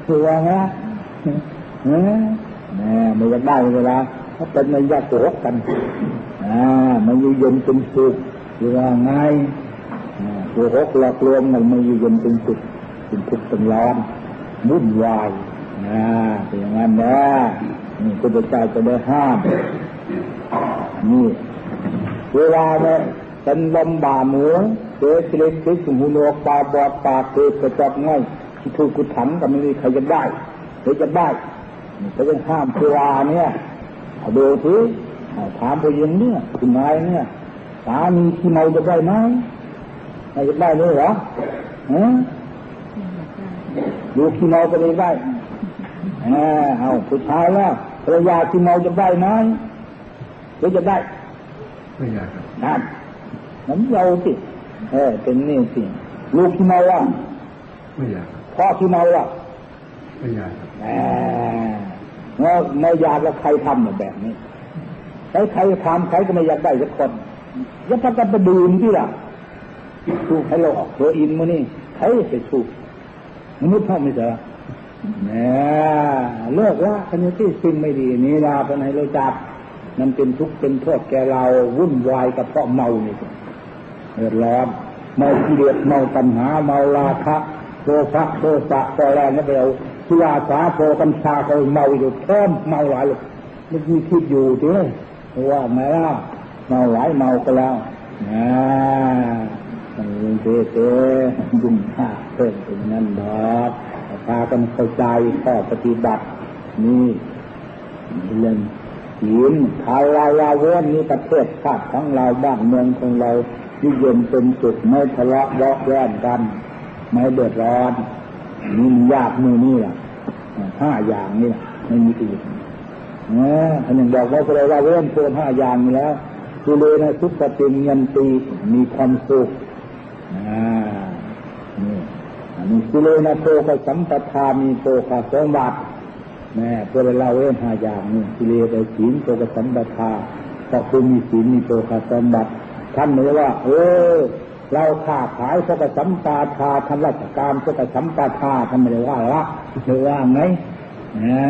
ตัวนะเออแม่ไม่อยากได้เวลาเขาเป็นม่ยาโกหกกันอ่ามันอยู่เย็นเป็นสุขคือว่าไงโกหกหลอกลวงมันไม่อยู่เย็นเป็นสุขเป็นทุกข์เป็นร้อนวุ่นวาย นะเป็นอย่างนั้นนะนี่พระเจ้าจะได้ห้าม นี่ เวลาเนี่ยเป็นลมบ่าหมูเจอสิเลติสมุนโอกปาบอดปากเกิดกระจับง่ายที่ถูกกุถังก็ไม่มีใครจะได้หรือจะได้เขาจะห้ามเทวาเนี่ยเอาดูทีถามผู้หญิงเนี่ยคุณนายเนี่ยสามีที่เมาจะได้ไหมไม่จะได้เลยเหรอฮะดูที่เมาก็ไม่ได้ เอาสุดท้ายแล้วภรรยาที่เมาจะได้ไหมหรือจะได้ไม่อยากนั่นน้ำเราสิเออเป็นนี่สิลูกที่เมาอะไม่อยากพ่อที่เมาอะไม่อยากแหมไม่อยากแล้วใครทำแบบนี้ใครใครทำใครก็ไม่อยากได้สักคนยัดพักกันไปดื่มที่ล่ะถูกให้เราออกตัวอินมานี่ใครจะถูกมนุษย์เท่าไม่เจอเนี่ยเลิกว่าอันที่สิ่งไม่ดีนี้นะเป็นให้เราจับมันเป็นทุกข์เป็นโทษแกเราวุ่นวายกับเพราะเมานี่เดือดร้อนเมาเกลียดเมาปัญหาเมาราคะโทสะโทสะต่อแรงนั่นเดียวสุราสาโพกัญชาเขาเมาอยู่แค่เมาหลายเลยไม่มีคิดอยู่ทีว่าไงล่ะเมาหลายเมาก็แล้วนะมันเจ๊เจ๊ยุ่งห้าเพิ่มเป็นนั่นดอก ตากันเข้าใจข้อปฏิบัตินี่เล่นศีลทาราลาเวนนี่ประเทศชาติของเราบ้านเมืองของเราที่เย็นเป็นสุขไม่ทะเลาะเยาะแย่งกัน ไม่เดือดร้อนนี่มันยากมือนี่แหละห้าอย่างนี่ไม่มีอื่นนะอันหนึ่งบอกว่าพระเราเริ่มเพิ่มห้าอย่างนี้แล้วกุเลนะสุขติเงินตีมีความสุขอ่านี่ มีกุเลนะโตกสัมปทามีโตกสมบัติแม่พระเราเริ่มห้าอย่างนี่กุเลนะศีลโตกสัมปทาก็คือมีศีลมีโตกสมบัติท่านเหมือนว่า เออ เราค้าขายสกสัมปาทาทำราชการสกสัมปาทาทำไม่ได้ว่าละเธอว่าไงนะ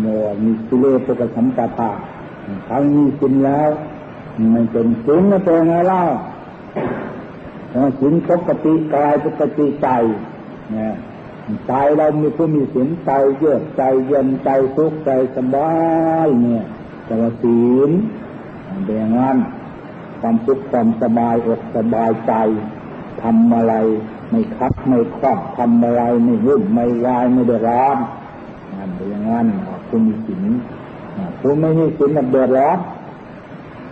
โมมีสิเลสกสัมปาทาทั้งมีสินแล้วมันเป็นสินแล้วเป็นไงเล่าสินปกติกายปกติใจ ใจเรามีผู้มีสินใจเยือกใจเย็นใจสุขใจสบายเนี่ยแต่ว่าศีลเป็นอย่างนั้น ความสุขความสบายอกสบายใจทำอะไรไม่คับไม่ครอบทำอะไรไม่ยุ่งไม่วายไม่เดือดร้อนนั่นเป็นอย่างนั้นคุณมีศีลคุณไม่มีศีลมันเดือดร้อน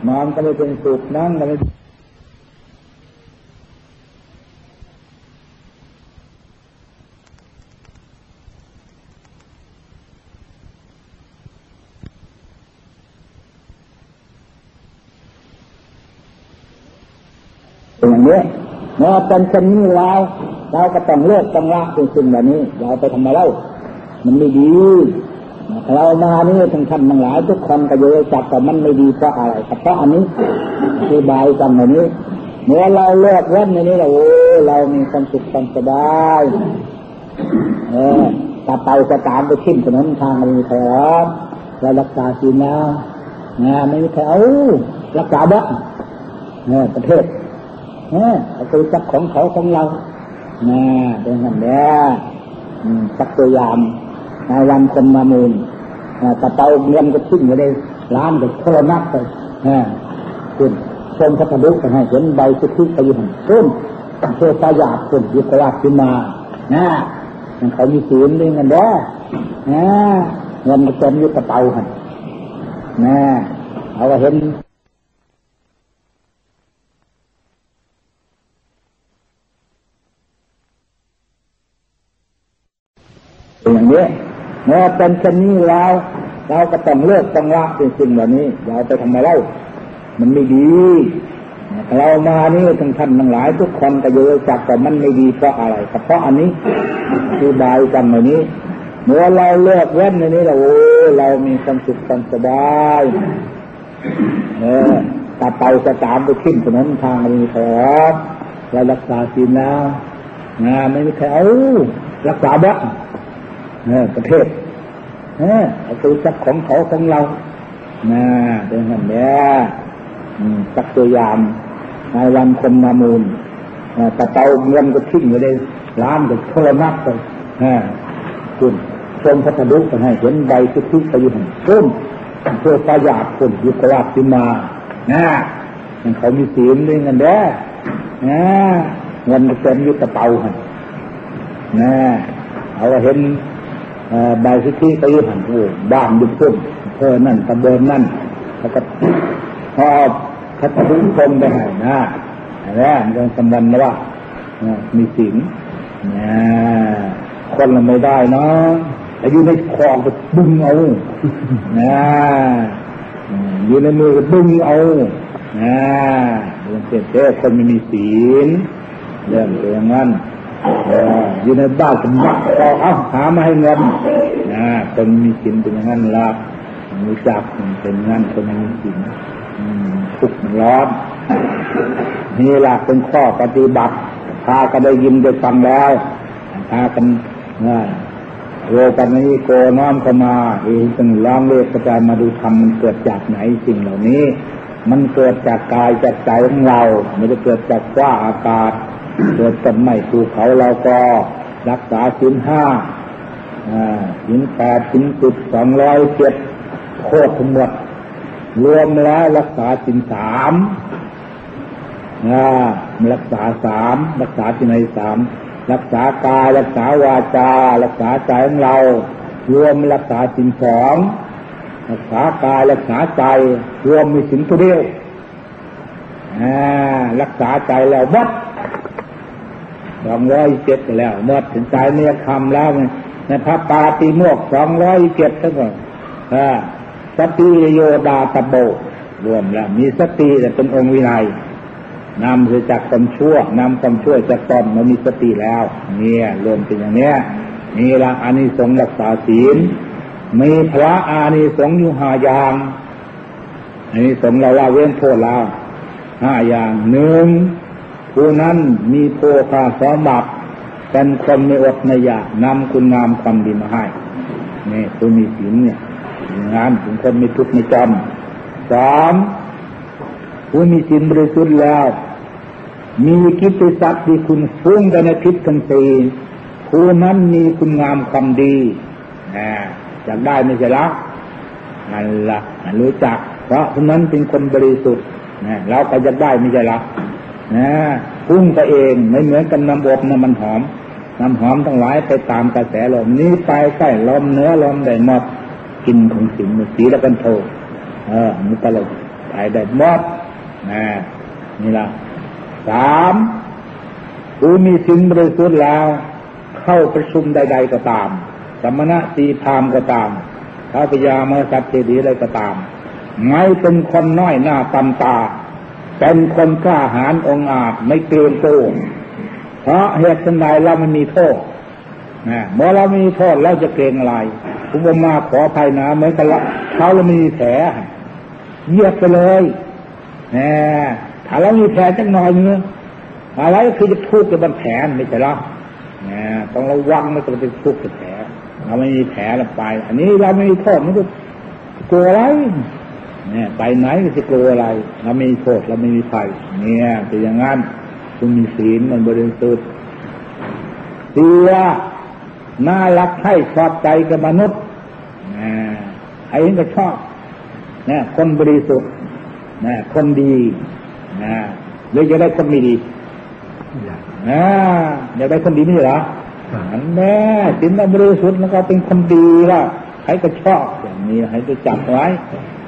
นอนก็ไม่เป็นสุขนั่งก็ไม่ อย่างนี้เมื่อเป็นเช่นนี้แล้วเราก็ต้องเลิกต้องละสิ่งแบบนี้ เราไปทำไมเล่ามันไม่ดีเรามานี่ทั้งท่านทั้งหลายทุกคนก็โยจับแต่มันไม่ดีเพราะอะไรเพราะอันนี้อธิบายกันแบบนี้เมื่อเราเลิกเว้นในนี้เราโอ้เรามีความสุขความสบายเออถ้าไปจะตามไปทิ้มถนนทางมีใครรับเรารักษาศีลแล้วนะไม่มีใครเอารักษาบ้างเนี่ยประเทศ นี่ยคือจับของเขาของเรานะเป็นอย่างนี้สักตัวยามในวันคนมามูลตะเตาเงินก็ทิ้งอยู่ในร้านก็โทรนักไปคุณชมพระธดุกันให้เห็นใบสุทธิไปอยู่หันต้นเพื่อประหยัดคุณยุคราชขึ้นมานะมันเขามีศีลด้วยเงินเด้อนะเงินมันเต็มอยู่กระเป๋าหันนะเอาเห็น อย่างนี้เมื่อเป็นเช่นนี้แล้ว เราก็ต้องเลิกต้องละสิ่งเหล่านี้เราไปทำไมเล่ามันไม่ดี เรามานี่ทั้งท่านทั้งหลาย ทุกคนก็โยจักแต่มันไม่ดีเพราะอะไรเพราะอันนี้คือบายกันแบบนี้เมื่อเราเลิกเว้นในนี้เราโอ้เรามีความสุขความสบายเออต่ไปจะตามไปขึ้นถนนทางมีครับเรารักษาศีลแล้วนะไม่มีใครเอารักษาบ้าง ประเทศเนี่ยคือทรัพย์ของเขาของเรานะเป็นอย่างนี้สักตัวอย่างในวันคนมามูลตะเตาเงินก็ทิ้งอยู่ในร้านก็โทรนักไปคุณชมพระธดุกันให้เห็นใบทุกๆไปอยู่หันต้นเพื่อประหยัดคนยุคราชึ้นมานะมันเขามีศีลด้วยเงินเด้นะเงินเต็มยุคกระเป๋าหันนะเอาเห็น ใบสิทธิไปยืหันโอ้บ้านยุบพุ่มเพอนั่นตะเบินนั่นแล้วก็พอพัฒนุพงไปหานะแล้วมันสำคัญนะว่ามีศีลคนเราไม่ได้เนาะอายุในคอก็ดึงเอานะอยู่ในมือก็ดึงเอานะเรื่องเสียเจ้คนไม่มีศีลเรื่องอย่างนั้น อยู่ในบ้านก็มักเอเอาหามาให้เงินนะคนมีศีลเป็นอย่างนั้นละรู้จักเป็นงั้นคนไม่มีศีลทุกข์ร้อนนี่แหละเป็นข้อปฏิบัติพากันได้ยินได้ฟังแล้วพากันโยกันนี้โกน้อมเข้ามาเองจึงล้องเลือกกระจายมาดูธรรมมันเกิดจากไหนสิ่งเหล่านี้ มันเกิดจากกายจากใจของเรา ไม่ได้เกิดจากว่าอากาศ เกิดจากไม่ภูเขาเราก็รักษาสินห้าสินแปดสินสิบสองร้อยเจ็ดโคตรทั้งหมด รวมแล้วรักษาสินสามรักษาสามรักษาที่ในสามรักษากายรักษาวาจา รักษาใจของเรา รวมรักษาสินสองรักษากายรักษาใจ รวมมีสินตัวเดียวรักษาใจแล้วมด สองร้อยเจ็ดแล้วมดถึงใจเนี่ยคำแล้วในพระปาติโมกสองร้อยเจ็ดทั้งหมดสติโยดาตโบรวมแล้ว มีสติแต่เป็นองค์วิไลนำคือจากความชั่วนำความชั่วจากตนมามีสติแล้ว เนี่ยรวมเป็นอย่างเนี้ยมีละอานิสงส์รักษาศีลมีพระอานิสงส์อยู่ห้าอย่างอานิสงส์เราว่าเว้นโทษแล้วห้าอย่างหนึ่ง ผู้นั้นมีโพคาสมบัติเป็นคนไม่อดไม่อยากนำคุณงามความดีมาให้นี่ผู้มีศีลเนี่ยงานถึงคนไม่ทุกข์ไม่จำสามผู้มีศีลบริสุทธิ์แล้ว มีกิจศักดิ์ที่คุณฟุ้งไปในทิศทั้งสี่ผู้นั้นมีคุณงามความดีนะอยากได้ไม่ใช่ละนั่นละรู้จัก เพราะคนนั้นเป็นคนบริสุทธิ์นะเราก็จะได้ไม่ใช่ละ นะพุ่งไปเองไม่เหมือนกับน้ำอบน้ำมันหอม น้ำหอมทั้งหลายไปตามกระแสลมนี้ไปใกล้ลมเนื้อลมได้หมดกินของสิ่งสีแล้วกันโทเออมันตลกไปได้หมดนะนี่ละสามผู้มีสิ่งบริสุทธิ์แล้ว เข้าประชุมใด ๆก็ตามสมณะตีพามก็ตามพระพยามาสัตเจดีอะไรก็ตาม ไม่เป็นคนน้อยหน้าตำตา เป็นคนกล้าหาญองอาจไม่เกรงโกงเพราะเหตุใดเราไม่มีโทษนะเมื่อเรามีโทษเราจะเกรงอะไรผมว่ามาขออภัยนะเหมือนกับเขาเรามีแผลเยียบไปเลยนะถ้าเรามีแผลจักหน่อยเนื้ออะไรคือจะทุกข์กับบนแผลไม่ใช่หรอนะต้องระวังไม่ต้องไปทุกข์กับแผลเราไม่มีแผลเราไป อันนี้เราไม่มีโทษมันก็กลัวอะไร เนี่ยไปไหนก็จะกลัวอะไร เราไม่มีโทษเราไม่มีภัยเนี่ยเป็นอย่างนั้นคุณมีศีลมันบริสุทธิ์เสียน่ารักให้ชอบใจกับมนุษย์ใครเห็นก็ชอบนะคนบริสุทธิ์นะคนดีนะหรือจะได้คนไม่ดีนะอยากได้คนดีไม่ใช่เหรอครับอันแน่สินเราบริสุทธิ์แล้วก็เป็นคนดีละใครก็ชอบอย่างนี้ให้ไปจับไว้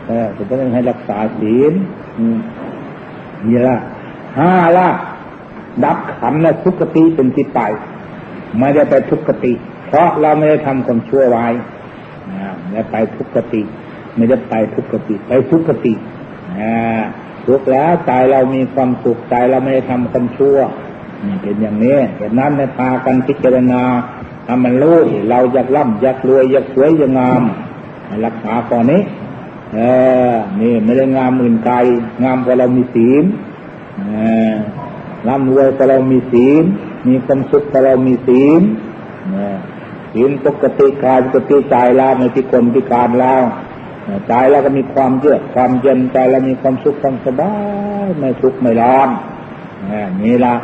เออจะต้องให้รักษาศีลนี่ละห้าละดับขันและทุกขติเป็นที่ไป ไม่ได้ไปทุกขติ เพราะเราไม่ได้ทำความชั่วไว้นะไม่ได้ไปทุกขติ ไม่ได้ไปทุกขติ ไปทุกขตินะทุกแล้วใจเรามีความสุขใจเราไม่ได้ทำความชั่วนี่เป็นอย่างนี้เหตุนั้นในพากันพิจารณาทำมันรู้เราอยากร่ำอยากรวยอยากสวยอยากงามห้รักษาก่อนนี้ เออนี่ไม่ได้งามอื่นไกลงามเพราะเรามีศีลเออร่ำรวยเพราะเรามีศีล มีความสุขเพราะเรามีศีลเออศีลปกติกายปกติใจเราไม่พิกลพิการเราเออใจเราก็มีความเยือกความเย็นใจเรามีความสุขความสบายไม่ทุกข์ไม่ร้อนเออนี่ละ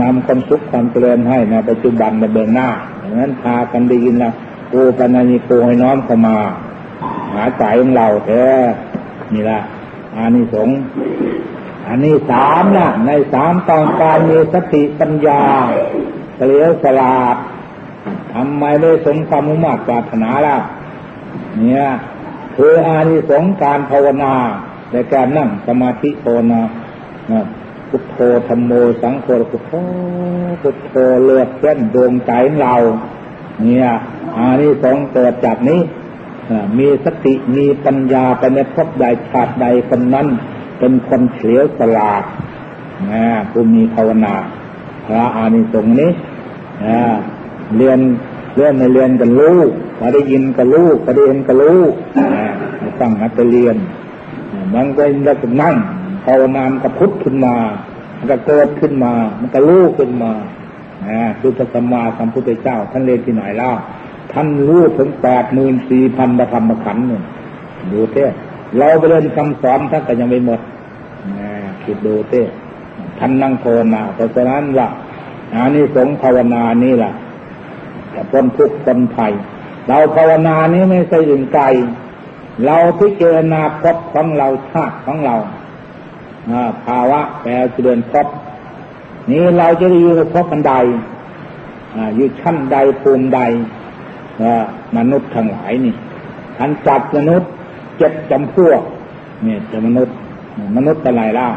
นำความสุขความเจริญให้ในปัจจุบันในเบื้องหน้าดังนั้นพากันได้ยินละโอปัญญิโกให้น้อมเข้ามาาใจของเราเถอะนี่ละอานิสงส์อันนี้สามนะในสามตองการมีสติปัญญาเฉลียวฉลาดทำไมไม่สมความมุ่งมั่นปรารถนาล่ะเนี่ยคืออานิสงส์การภาวนาในการนั่งสมาธิภาวนานะพุทโธธรรมโมสังโฆพุทโธพุทโธเลือดเส้นดวงใจเรา เนี่ยอานิสงส์เกิดจากนี้ มีสติมีปัญญาไปในภพใดชาติใดคนนั้น เป็นคนเฉลียวฉลาดนะผู้มีภาวนาพระอานิสงส์นี้นะเรียนเรียนในเรียนกันรู้พอได้ยินก็รู้พอได้เห็นก็รู้นะไม่ต้งนัดไปเรียนมันก็แล้วก็นั่งภาวนามันก็พุทธขึ้นมามันก็เกิดขึ้นมา มันก็รู้ขึ้นมานะคือพระสัมมาสัมพุทธเจ้าท่านเรียนที่ไหนเล่า ท่านรู้ถึงแปดหมื่นสี่พันประธรรมขันธ์เนี่ยดูเต้เราไปเรียนคำสอนท่านก็ยังไม่หมดนะคิดดูเต้ท่านนั่งภาวนาเพราะฉะนั้นละอานิสงส์ภาวนานี่แหละจะพ้นทุกข์พ้นภัยเราภาวนานี้ไม่ใช่อื่นไกล เราพิจารณาภพของเราชาติของเราภาวะแปลเจริญภพนี้เราจะอยู่ในภพอันใดอยู่ชั้นใดภูมิใด มนุษย์ทั้งหลายนี่อันจัดมนุษย์เจ็ดจำพวกเนี่ยจะมนุษย์มนุษย์อะไรล่ะ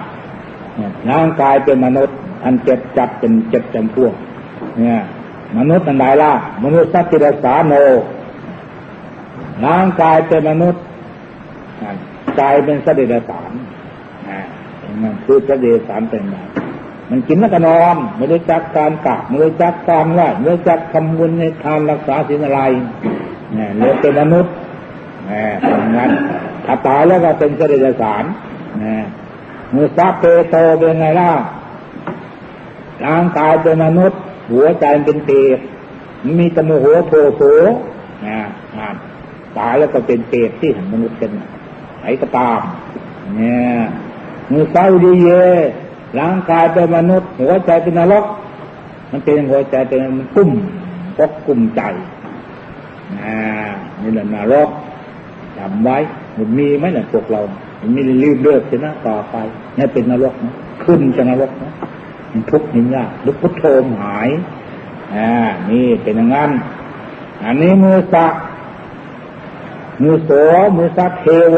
เนี่ยร่างกายเป็นมนุษย์ อันเจ็ดจัดเป็นเจ็ดจำพวก เนี่ย มนุษย์อันใดล่ะมนุษย์สัตติรสาโนร่างกายเป็นมนุษย์อ่าใจเป็นสติรสารอ่ามันคือสตติรสารเป็นแบบ มันกินแล้วก็นอนไม่รู้จักการกราบไม่รู้จักการไหวไม่รู้จักทำบุญในทานรักษาศีลอะไรเนี่ยเลยเป็นมนุษย์เนี่ยเป็นงั้นถ้าตายแล้วก็เป็นเสด็จสารเนี่ยมือซาเปโตเป็นไงล่ะร่างกายเป็นมนุษย์ หัวใจเป็นเปรตจมีตโมโหโทโสนะอ่าตายแล้วก็เป็นเปรตที่เห็นมนุษย์กันไหนก็ตาม เนี่ยมือเศร้าดีเย ร่างกายเป็นมนุษย์ หัวใจเป็นนรก มันเป็นหัวใจเป็นมันกุ้มปกกุ้มใจนี่แหละนรกจำไว้มันมีไหมเนี่ยพวกเรา มันมีรีบเลือกชนะต่อไปนี่เป็นนรกนะขึ้นจะนรกนะมันทุกข์มันยากหรือพุทโธมหายอ่านี่เป็นอย่างนั้น อันนี้มือสักมือโสมือสักเทโว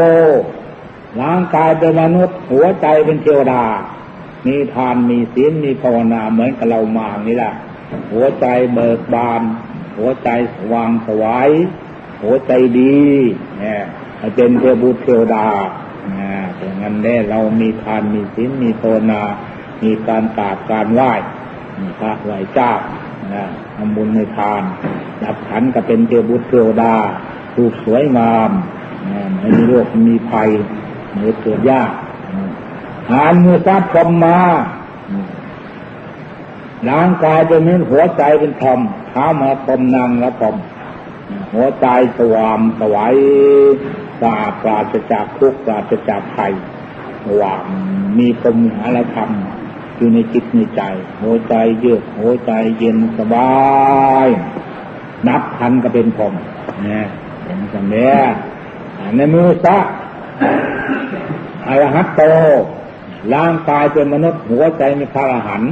ร่างกายเป็นมนุษย์ หัวใจเป็นเทวดา มีทานมีศีลมีภาวนาเหมือนกับเรามานี่แหละหัวใจเบิกบาน หัวใจสว่างสวายหัวใจดีเนี่ยเป็นเทวบุตรเทวดาเนี่ยอย่างนั้นแน่เรามีทานมีศีลมีภาวนา มีการกราบการไหว้มีพระไหว้เจ้าทำบุญในทานดับขันก็เป็นเทวบุตรเทวดารูปสวยงามไม่มีโรคมีภัยไม่เกิดยาก หานมือซับพรมมาร่างกายจะมีหัวใจเป็นธรรมเท้ามาพรมนางและพรมหัวใจสว่างสวายสะอาดปราศจากทุกข์ปราศจากภัยว่างมีพรมหาละธรรมอยู่ในจิตในใจ หัวใจเยือกหัวใจเย็นสบาย นับพันก็เป็นพรมนะเป็นสังเดียในมือซะอรหัตโต ร่างกายเป็นมนุษย์ หัวใจมีพระอรหันต์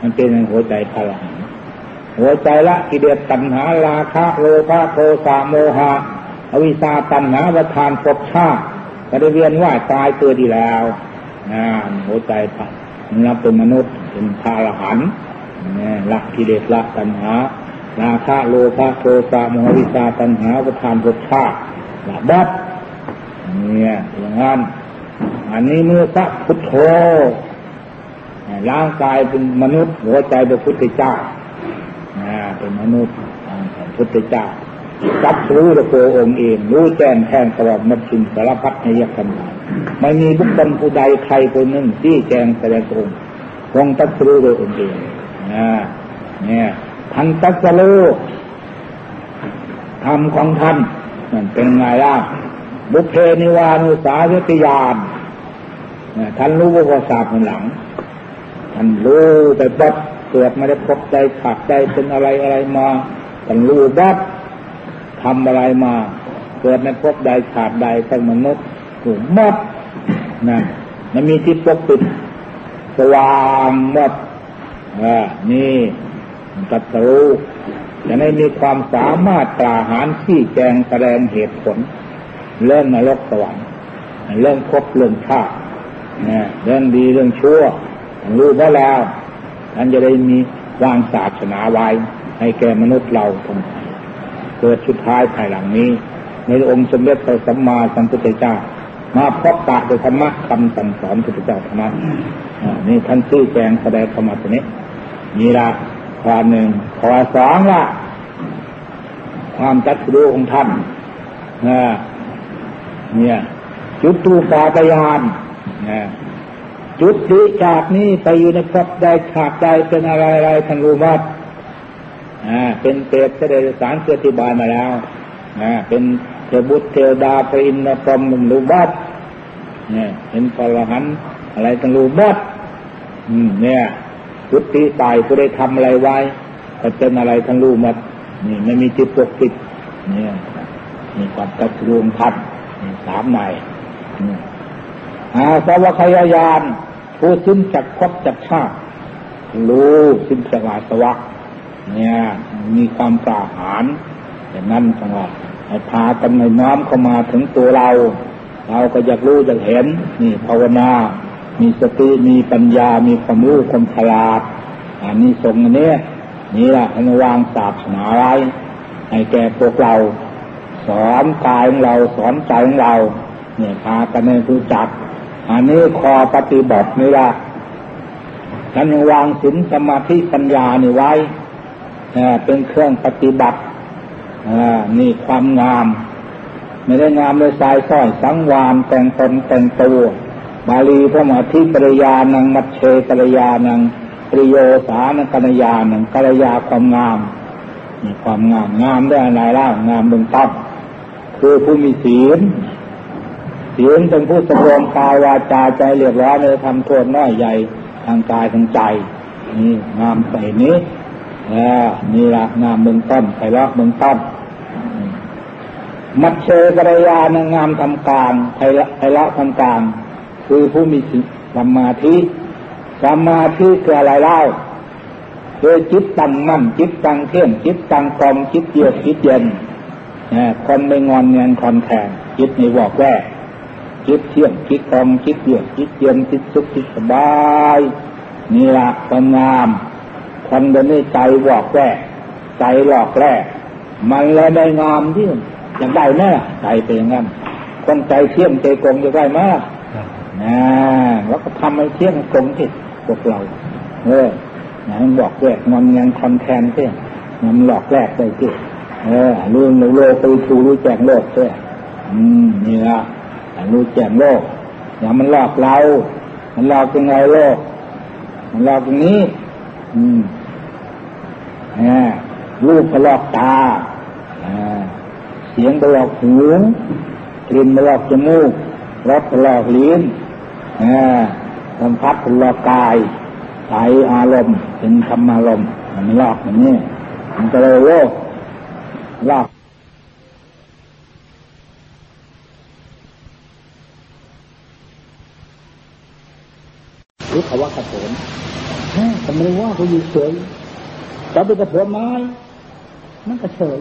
มันเป็นหัวใจพระอรหันต์หัวใจละกิเลสตัณหาราคะโลภะโทสะโมหะ อวิชชาตัณหาประทานภพชาติก็ได้เวียนว่ายตายเกิดดีแล้วนะหัวใจพระนับเป็นมนุษย์เป็นพระอรหันต์ละกิเลสละตัณหาราคะโลภะโทสะโมหะวิชาตัณหาประทานภพชาติละบัดเนี่ยอย่างนั้น อันนี้เมื่อพระพุทโธร่างกายเป็นมนุษย์ หัวใจเป็นพุทธเจ้าเป็นมนุษย์พุทธเจ้าจับรู้ตัวองค์เอง รู้แจ้งแทงตลอดมัดชินสารพัดในยคำนไม่มีบุคคลผู้ใดใครคนหนึ่งที่แจ้งแสดงองค์ทรงตัดรู้โดยองค์เองเนี่ยท่านตัดรู้ธรรมของท่านนั่นเป็นไงล่ะ บุเพนิวานุสาสติยานท่านรู้ว่าภาษาเป็นหลัง ท่านรู้แต่บัดเกิดไม่ได้พบใจขาดใจเป็นอะไรอะไรมาท่านรู้บัดทำอะไรมา เกิดในพบใดขาดใดทั้งมนุษย์ถูกมัดนะมันมีที่ปกปิดสว่างหมดอ่านี่ตัดรู้จะได้มีความสามารถกล้าหาญที่แจงแสดงเหตุผล เรื่องนรกสวรรค์เรื่องพบเรื่องชาติเรื่องดีเรื่องชั่วรู้ว่าแล้วท่านจะได้มีวางศาสนาไว้ให้แก่มนุษย์เราทุกเกิดสุดท้ายภายหลังนี้ ในองค์สมเด็จพระสัมมาสัมพุทธเจ้า มาพบปะโดยธรรมะคำสั่งสอนพุทธเจ้าธรรมะนี่ท่านชี้แจงแสดงธรรมะตัวนี้นี่ละข้อหนึ่งข้อสองละความจัดรู้ของท่าน เนี่ย จุดตูปาตยานเนี่ยจุดติจากนี้ไปอยู่ในภพใดฉากใดเป็นอะไรอะไรท่านรู้วัดอ่าเป็นเปรตเสด็จสารเกิติบาลมาแล้วอ่าเป็นเทบุตรเทวดาปรินทพรหมรู้วัดเนี่ยเป็นพลหันอะไรท่านรู้วัดอืมเนี่ยจุดติตายผู้ได้ทำอะไรไว้ก็เป็นอะไรท่านรู้มัดนี่ไม่มีจิตปกปิดเนี่ยมีความกระทรวงทัด สามในอาสวะขยายานผู้สิ้นจากพบจากชาติรู้สิ้นจากอาสวะเนี่ยมีความกล้าหาญอย่างนั้นจังหวะให้พากันในน้อมเข้ามาถึงตัวเรา เราก็อยากรู้อยากเห็น นี่ภาวนา มีสติมีปัญญา มีความรู้ความฉลาดอันนี้ทรงอันนี้นี่แหละให้วางศาสนาไว้ให้แก่พวกเรา สอนกายของเราสอนใจของเรา เนี่ยพากันในรู้จัก อันนี้คอปฏิบัตินี่ละท่านวางศีลสมาธิปัญญานี่ไว้เป็นเครื่องปฏิบัตินี่ความงาม ไม่ได้งามโดยสายส้อยสังวานแต่งตนแต่งตัวบาลีพระมาธิปริยานังมัชเชปริยานังปริโยสานกัญญานังกัลยาความงามมีความงามงามได้อะไรล่ะงามเบื้องต้น คือผู้มีศีลศีลเป็นผู้สำรวมกายวาจาใจเรียบร้อยเลยทำโทษน้อยใหญ่ทางกายทางใจ นี่งามใส่นี้อ่านี่ละงามเบื้องต้นไพเราะเบื้องต้นมัดเชกรยานงามทำกลางไพเราะทำกลาง คือผู้มีสมาธิสสมาธิคืออะไรเล่าคือจิตตั้งมั่นจิตตั้งเที่ยงจิตตั้งกลมจิตเยือกจิตเย็น คนไม่งอนเงินคอนแทงจิตในวอกแวกจิตเที่ยงจิตกลมจิตเยือกจิตเย็นจิตสุขจิตสบายนี่ละคนงามคนเดินในใจวอกแวกใจหลอกแรกมันเลยได้งามที่อยากได้แน่ใจเป็นงั้นคนใจเที่ยงใจกลมจะได้มากนะแล้วก็ทำให้เที่ยงกลมที่พวกเรา เออนะมันบอกแรกงอนเงินคอนแทนเที่ยมันหลอกแรกได้ที่ เออรู้โลกไปชูรู้แจ้งโลกเที่อืมนี่ละรู้แจ้งโลกอย่ามันหลอกเรา มันหลอกยังไงโลก มันหลอกตรงนี้ อืมอ่ารูปก็หลอกตาเสียงก็หลอกหูกลิ่นก็หลอกจมูกรสก็หลอกลิ้นสัมผัสก็หลอกกายใจอารมณ์เป็นธรรมอารมณ์มันหลอกอย่างนี้มันก็เลยโลก หลอกหรือภาวะกระโถนทำไมว่าเขาอยู่เฉยจะไปกระโถนไม้มันก็เฉย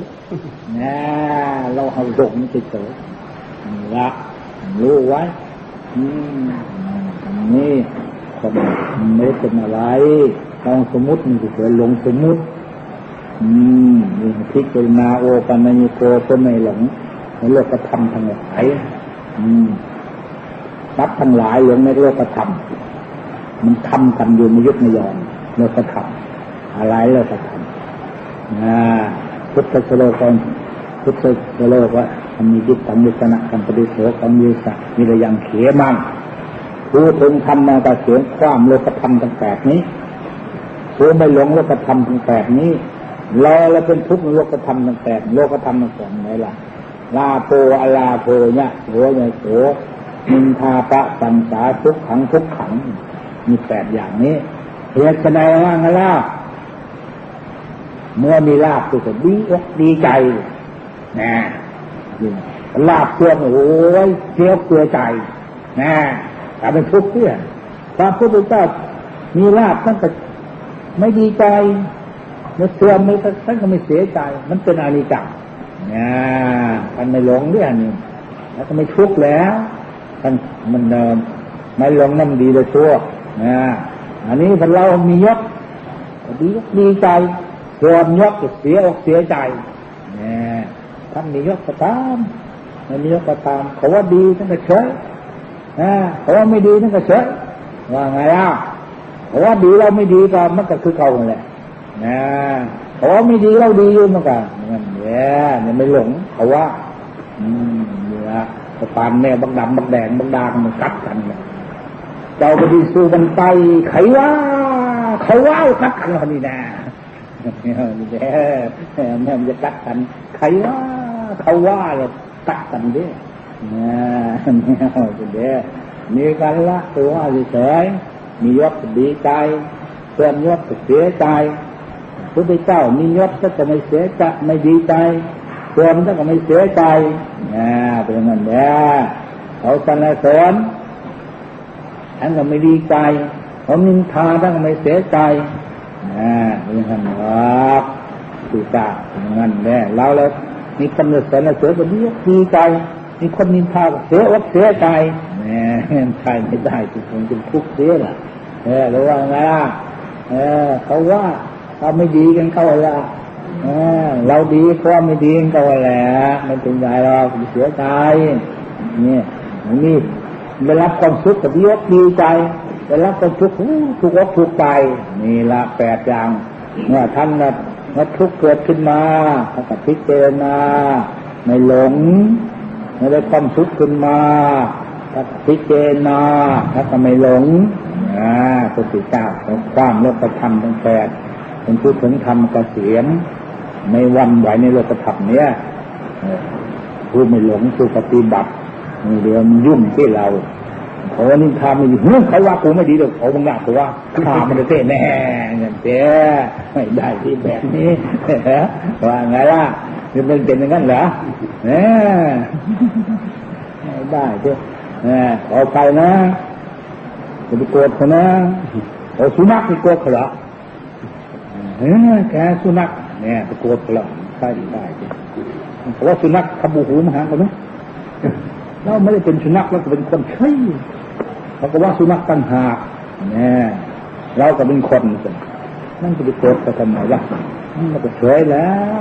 นะเราเอาหลงมันเฉยละรู้ไว้นี่คนไม่ได้เป็นอะไรลองสมมติมันเฉยหลงสมมติ อืมมีพิจารณาโอปัญญิโกก็ไม่หลงในโลกธรรมทั้งหลายอืมรับทั้งหลายหลงในโลกธรรมมันทำกันอยู่ในยุคในยอนโลกธรรมอะไรโลกธรรมนะพุทธสโลกันพุทธสโลกว่ามีจิตตังยุตนะกัมปติโสกังยุสะมีระยังเขมังผู้ถึงทำมากระเสียงความโลกธรรมทั้งแปดนี้ผู้ไม่หลงโลกธรรมทั้งแปดนี้ ราเราเป็นทุกข์ในโลกธรรมทั้งแปดโลกธรรมทั้งแปดไหนล่ะลาโพอลาโพเนี่ยโหเนี่โสมินทาปะสังสาทุกขังทุกขัง มีแปดอย่างนี้เหตุไนว่างล่ะเมื่อมีลาบก็จะดีอกดีใจนะลาบตัวโอ้ยเสียเกลือใจนะแต่เป็นทุกข์เพื่อพระพุทธเจ้ามีลาบท่านก็ไม่ดีใจ เมื่อเสื่อมไม่ท่านก็ไม่เสียใจ มันเป็นอานิจจ์นะท่านไม่หลงด้วยอันนี้แล้วก็ไม่ทุกข์แล้วท่านมันเดิมไม่หลงนั่นดีเลยชั่วนะอันนี้พอเรามียศดีดีใจส่วนยกเสียอกเสียใจเนี่ยท่านมียกก็ตามไม่มียกก็ตามเขาว่าดีท่านก็เฉยนะเขาว่าไม่ดีท่านก็เฉยว่าไงล่ะเขาว่าดีเราไม่ดีก็มันก็คือเขาแหละ นะเขาว่าไม่ดีเราดีอยู่มันก็นั่นแหละเนี่ยไม่หลงเขาว่า อืมเนี่ยสะพานแม่บักดำบักแดงบักดางมันกัดกันเลยเจ้าไปดีสู้มันไปไขว่า เขาว่ากัดกันคนนี้นะเนี่ยแม่แม่จะกัดกันใครว่า เขาว่าเลยกัดกันดิเนี่ยเด้มีกันละตัวเฉยมียศดีใจเพื่อนยศเสียใจ พระเจ้ามียศก็จะไม่เสียใจไม่ดีใจเพื่อนก็ไม่เสียใจนี่เป็นงั้นแน่เขาสนเสริญท่านก็ไม่ดีใจเขานินทาท่านก็ไม่เสียใจอ่านี่ท่านรับสุตาอย่างนั้นแน่เราแล้วมีคนเสนอเสือก็ดีดีใจมีคนนินทาเสียอกเสียใจแหมใช่ไม่ได้ทุกคนจะทุกข์เสียล่ะเออหรือว่าไงล่ะเออเขาว่า เขาไม่ดีกันเขาละเออเราดีเขาไม่ดีกันเขาแหละไม่เป็นไรหรอกเสียใจเนี่ยนี่ได้รับความสุขกับดีอกดีใจแต่รับความทุกข์ทุกข์ทุกข์ไปนี่ละแปดอย่างเมื่อท่านนะเมื่อทุกข์เกิดขึ้นมาท่านก็พิจารณาไม่หลงไม่ได้ความทุกข์ขึ้นมาท่านพิจารณาท่านก็ไม่หลงอ่าพระพุทธเจ้าของความโลกธรรมทั้งแปด เป็นผู้ถึงธรรมกเกษียมไม่วันไหวในโลกธรรมเนี้ยผู้ไม่หลงผู้ปฏิบัติมีเดียวมันยุ่งที่เราเขาว่านินทาไม่ดีเขาว่ากูไม่ดีเดี๋ยเขาบางอย่างเขาว่าข้ามันจะเต้แน่เงี้ยเจ๊ไม่ได้ที่แบบนี้ว่าไงล่ะจะเป็นเป็นอย่างนั้นเหรอเนี่ยไม่ได้เจ้ขอไปนะจะไปโกรธเขานะโอ้สุนัขที่กลัวเขาเหรอ แกสุนัขเนี่ยไปกลัวเขาเหรอใช่ได้เพราะว่าสุนัขขบูหูมาหาเขาไหมเราไม่ได้เป็นสุนัขเราก็เป็นคนใช่เขาก็ว่าสุนัขตั้งหากเนี่ยเราก็เป็นคนนั่นจะไปโกรธเขาทำไมวะนั่นก็เฉยแล้ว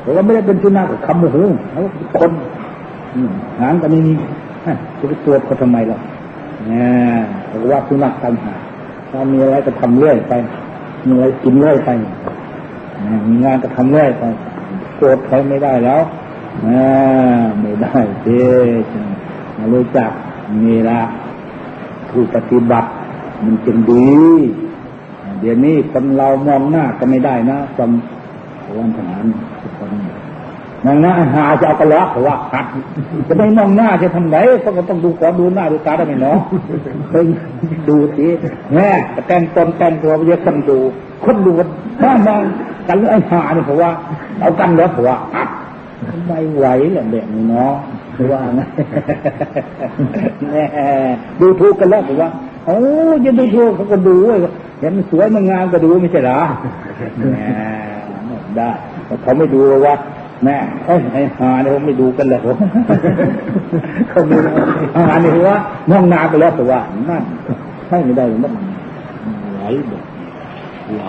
เพราะว่าไม่ได้เป็นสุนัขกับคำโมโหเขาเป็นคนหางก็ไม่มีจะไปโกรธเขาทำไมล่ะเนี่ยเขาก็ว่าสุนัขตั้งหากถ้ามีอะไรก็ทำเรื่อยไปมีอะไรกินเรื่อยไป มีงานก็ทำเรื่อยไปโกรธใครไม่ได้แล้วไม่ได้เด้รู้จักมีละผู้ปฏิบัติ มันจึงดี เดี๋ยวนี้คนเรามองหน้าก็ไม่ได้นะจำวันทหาร นมองหน้าหาจะเอากระลอกว่าหัดจะไม่มองหน้าจะทำไหนเพราะก็ต้องดูก่อนดูหน้าดูตาได้ไหมเนาะเพิ่งดูสิแม่แต่งตนแต่งตัวเยอะคนดู คนดูถ้ามองกันไอ้หาเนี่ยเพราะว่า เอากันแล้วเพราะว่าไม่ไหวแหละแบบนี้เนาะว่านะแน่ดูถูกกันแล้วผมว่าโอ้ยันดูถูกเขาก็ดูเห็นสวยมันงามก็ดูไม่ใช่หรอได้เขาไม่ดูว่า แม่เอ้ยไอ้หาเนี่ยเขาไม่ดูกันเลยเขาดูหาเนี่ยว่ามองนาไปแล้วแต่ว่านั่นใช่ไม่ได้มันไหวแบบเรา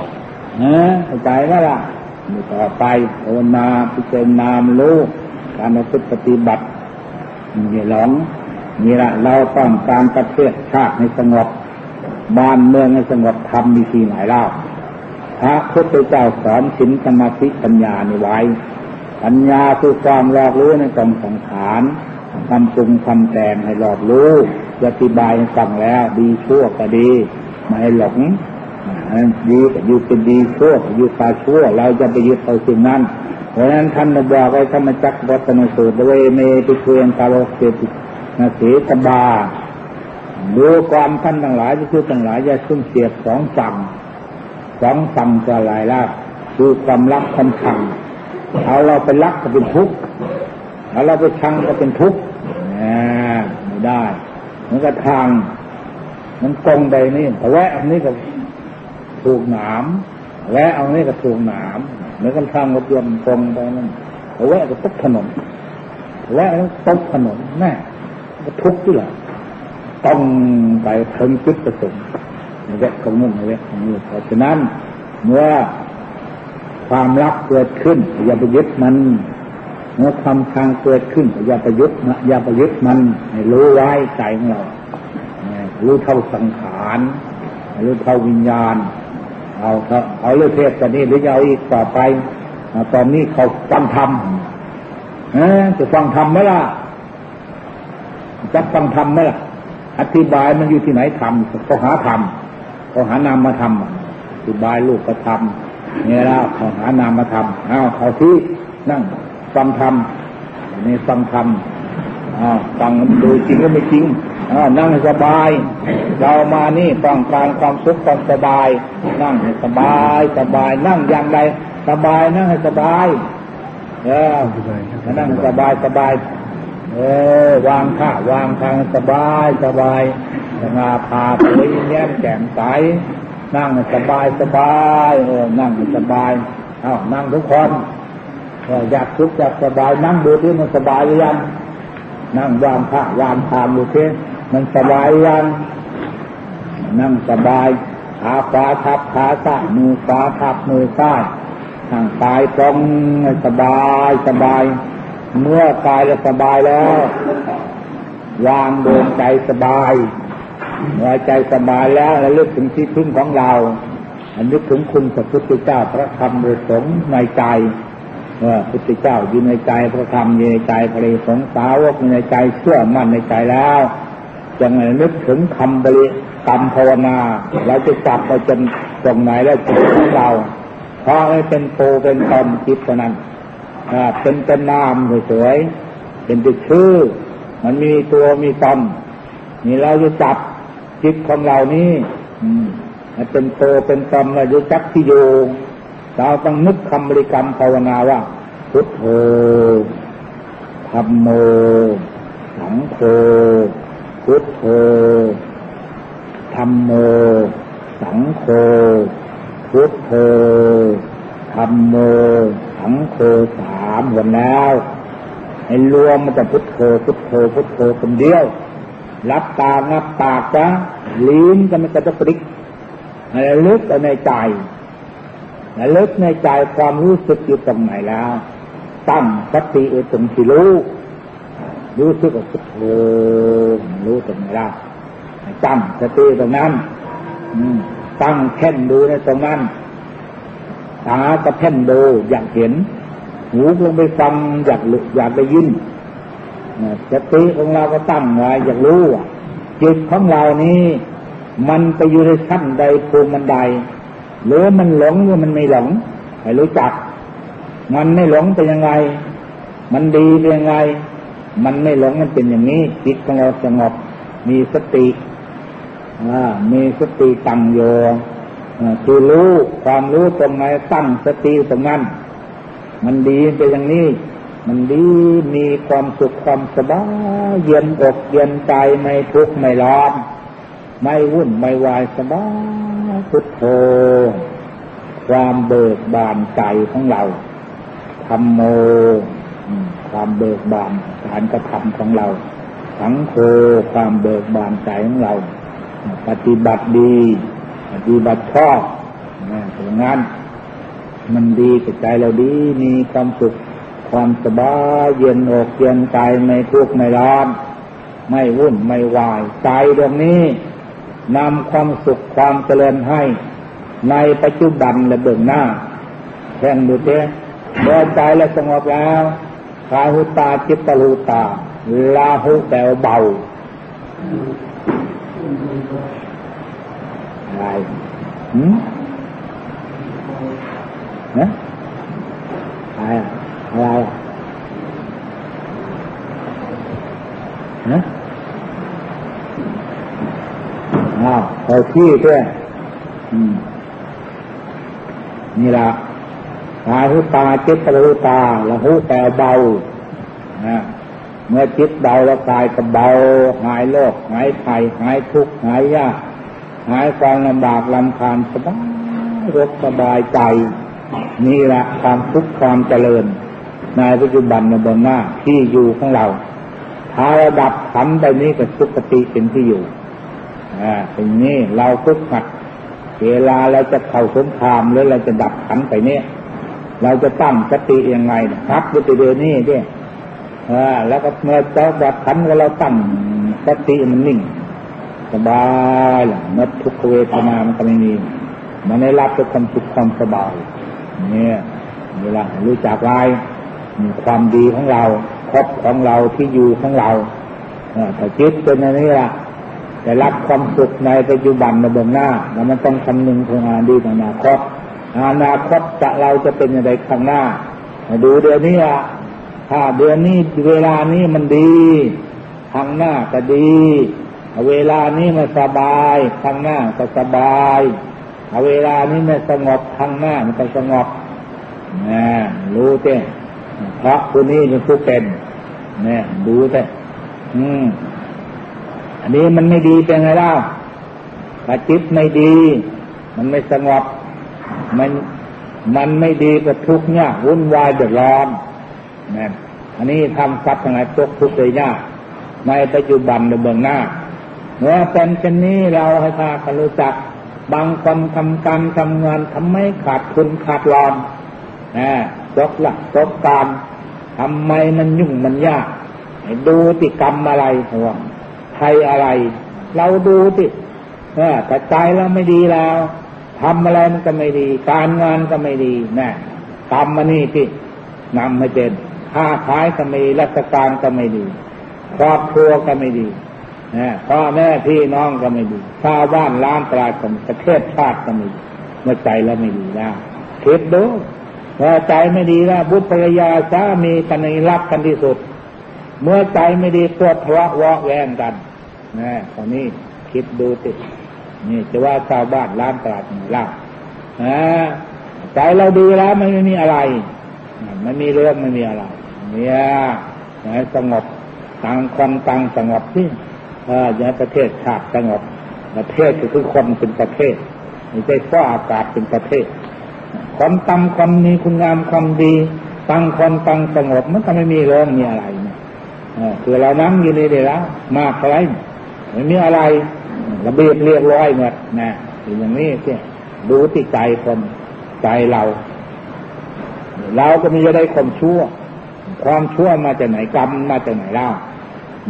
ฮะเข้าใจไหมล่ะต่อไปโอนาพิจารณามลูกการปฏิบัตินี่หลงนี่ละเราต้องการประเทศชาติให้สงบบ้านเมืองให้สงบทำมีทีไหนเล่าพระพุทธเจ้าสอนสินสมาธิปัญญาในไว้ ปัญญาคือความรอบรู้ในกองสังขารทำปรุงทำแต่งให้รอบรู้อธิบายฟังแล้ว ดีชั่วก็ดีไม่หลงดีก็อยู่เป็นดีชั่วอยู่ตาชั่ว เราจะไปยึดเอาสิ่งนั้นเพราะฉะนั้นท่านบอกไว้ธรรมจักรวัตนสูตรเวเมติเคียนตาโลเกตินาสีตบาดูความท่านทั้งหลายที่คือทั้งหลายอย่าซุ่มเสียบสองฝั่งสองฝั่งจะหลายละดูความรักความชัง เอาเราไปรักก็เป็นทุกข์เอาเราไปชังก็เป็นทุกข์ไม่ได้ มันก็ทาง มันกงไปนี่แต่แวะอันนี้ก็ถูกหนามแวะเอานี่ก็ถูกหนามเหมือนกันทางรถยนต์กงไปนั่นแวะก็ตกถนนแวะแล้วตกถนนแน่ก็ทุกข์ที่หละต้องไปถึงจุดประสงค์นี่แหละก็มุ่งนี่แหละนี่เพราะฉะนั้นเมื่อ ความรักเกิดขึ้นอย่าไปยึดมันเมื่อความทางเกิดขึ้นอย่าไปยึดอย่าไปยึดมันให้รู้ไว้ใจของเรารู้เท่าสังขารรู้เท่าวิญญาณ เอาเอาเรื่องเทศกันนี้หรือจะเอาอีกต่อไปตอนนี้เขาฟังธรรมจะฟังธรรมไหมล่ะจะฟังธรรมไหมล่ะ อธิบายมันอยู่ที่ไหนธรรมเขาหาธรรมเขาหานามมาทำอธิบายลูกก็ทำ นี่ยแล้วเขาหานามมาทำอ้าเขาที่นั่งฟังธรรมนี่ฟังธรรมอ้าวฟังดูจริงก็ไม่จริงอ้าวนั่งสบาย เรามานี่ต้องการความสุขความสบาย นั่งให้สบายสบาย นั่งอย่างไรสบายนั่งให้สบาย เออนั่งสบายสบาย เออ วางท่าวางทางสบายสบายสงาพาไปแย้มแจ่มใส นั่งสบายสบายเออนั่งสบายเอานั่งทุกคนอยากทุกอยากสบายนั่งดูที่มันสบายหรือยังนั่งวางท่าวางทางดูที่มันสบายยังนั่งสบายขาขวาทับขาซ้ายมือขวาทับมือซ้ายทางกายตรงสบายสบาย เมื่อกายจะสบายแล้ววางดวงใจสบาย เมื่อใจสบายแล้วระลึกถึงที่พึ่งของเราอันนึกถึงคุณพระพุทธเจ้าพระธรรมพระสงฆ์ในใจว่าพุทธเจ้าอยู่ในใจพระธรรมอยู่ในใจพระสงฆ์สาวกอยู่ในใจเชื่อมั่นในใจแล้วจะไงนึกถึงคำบริกรรมภาวนาเราจะจับไปจนตรงไหนแล้วจิตของเราเพราะไม่เป็นโตเป็นตนจิตนั้นเป็นเป็นนามสวยๆเป็นติดชื่อ มันมีตัวมีตนนี่เราจะจับ จิตของเรานี้มันเป็นโตเป็นตนเราจะจับที่อยู่เราต้องนึกคำบริกรรมภาวนาว่า พุทโธธรรมโมสังโฆพุทโธธรรมโม สังโฆพุทโธธรรมโม สังโฆสามหมดแล้วให้รวมมันจะพุทโธพุทโธพุทโธคนเดียวรับตางับปากจ้ะ ลิ้นก็ไม่กระจะปริกให้ลึกในใจให้ลึกในใจความรู้สึกอยู่ตรงไหนแล้ว ตั้งสติไว้ตรงที่รู้ รู้สึกว่าพุทโธรู้ตรงไหนแล้วตั้งสติตรงนั้นตั้งแค่นดูในตรงนั้นตาก็แค่นดูอยากเห็น หูลงไปฟังอยากอยากได้ยินสติของเราก็ตั้งไว้อยากรู้ จิตของเรานี้ มันไปอยู่ในชั้นใดภูมิมันใด หรือมันหลงหรือมันไม่หลงให้รู้จัก มันไม่หลงเป็นยังไง มันดีเป็นยังไง มันไม่หลงมันเป็นอย่างนี้ จิตของเราสงบมีสติมีสติตั้งโยคือรู้ความรู้ตรงไหนตั้งสติตรงนั้น มันดีเป็นอย่างนี้ มันดีมีความสุขความสบายเย็นอกเย็นใจไม่ทุกข์ไม่ร้อน ไม่วุ่นไม่วายสบายพุทโธความเบิกบานใจของเราธรรมโมความเบิกบานการกระทำของเราสังโฆความเบิกบานใจของเรา ปฏิบัติดี ปฏิบัติชอบนะตรงนั้นมันดีกับใจเราดีมีความสุข ความสบายเย็นอกเย็นใจไม่ทุกข์ไม่ร้อน ไม่วุ่นไม่วายใจดวงนี้นำความสุขความเจริญให้ ในปัจจุบันและเบื้องหน้าแข่งดูเถอะเมื่อใจและสงบแล้วกายหุตาจิตตลูตา ลาหุแปลเบาอะไรหืมนะอะไร อะไรนะอ้าวเอาที่เพื่อนี่ละตาหูตาจิตตะหูตาละหูแต่เบานะเมื่อจิตเบาแล้วกายก็เบา หายโรคหายภัยหายทุกข์หายยากหายความลำบากลำคาญสบายรกสบายใจ นี่แหละความทุกข์ความเจริญ ในปัจจุบันในบนหน้าที่อยู่ของเราถ้าระดับขันไปนี้ก็สุขติเป็นที่อยู่อ่าเป็นนี้เราทุกขัดเวลาเราจะเข้าสงครามหรือเราจะดับขันไปเนี่ย เราจะตั้งสติยังไงครับวิติเดนี่เนี่ยอ่าแล้วก็เมื่อเจ้าดับขันก็เราตั้งสติมันนิ่งสบายหละนัทุกเวทนามันก็ไม่มี มันได้รับด้วยความสุขความสบาย เนี่ย เวลารู้จักลายมี ความดีของเราครบของเราที่อยู่ของเราถ้าจิตเป็นอันนี้ละแต่รับความสุขในปัจจุบันในเบื้องหน้าแล้วมันต้องคำนึงถึงอดีตอนาคตอนาคตจะเราจะเป็นยังไงข้างหน้า ดูเดือนนี้อะถ้าเดือนนี้เวลานี้มันดีข้างหน้าก็ดี เวลานี้มันสบายข้างหน้าก็สบายเวลานี้มันสงบข้างหน้ามันก็สงบนะรู้เต้ เพราะผู้นี้เป็นผู้เป็นเนี่ยดูเต้อืม อันนี้มันไม่ดีเป็นไงเล่าถ้าจิตไม่ดี มันไม่สงบมันมันไม่ดีก็ทุกข์ยากวุ่นวายเดือดร้อนนี่อันนี้ทำทรัพย์ทั้งหลายตกทุกข์เลยยากในปัจจุบันในเบื้องหน้าเมื่อเป็นเช่นนี้เราให้พากันรู้จัก บางคนทำการทำงานทำไม่ขาดทุนขาดรอนนะ จบหลักจบการทำไมมันยุ่งมันยากดูติกรรมอะไรหัวงใครอะไร เราดูติแต่ใจเราไม่ดีแล้วทำอะไรมันก็ไม่ดี การงานก็ไม่ดีนะกรรมมันนี่ที่นำไม่เป็นค้าขายก็ไม่ดีราชการก็ไม่ดี ครอบครัวก็ไม่ดีพ่อแม่พี่น้องก็ไม่ดีชาวบ้านล้านตราของประเทศชาติก็ไม่ดีเมื่อใจแล้วไม่ดีแล้วคิดดู เมื่อใจไม่ดีแล้วบุตรภรรยาสามีกันในรักกันที่สุด เมื่อใจไม่ดีตัวทะเลาะวะแวงกันนะตอนนี้คิดดูตินี่จะว่าชาวบ้านล้านตราดล่านะใจเราดีแล้วไม่มีอะไรไม่มีเรื่องไม่มีอะไร เนี่ยสงบต่างคนต่างสงบที่เอออย่าประเทศชาติสงบประเทศก็คือคนเป็นประเทศไม่ใช่ฟ้าอากาศเป็นประเภท ความตั้งความมีคุณงามความดีตั้งความตั้งสงบมันก็ไม่มีเรื่องมีอะไรเนี่ยคือเรานั่งอยู่นี่เดียวมากอะไรไม่มีอะไรระเบียบเรียบร้อยหมดนะอย่างนี้เนี่ดูที่ใจคนใจเรา เราก็มีจะได้ความชั่ว ความชั่วมาจากไหนกรรมมาจากไหนเล่า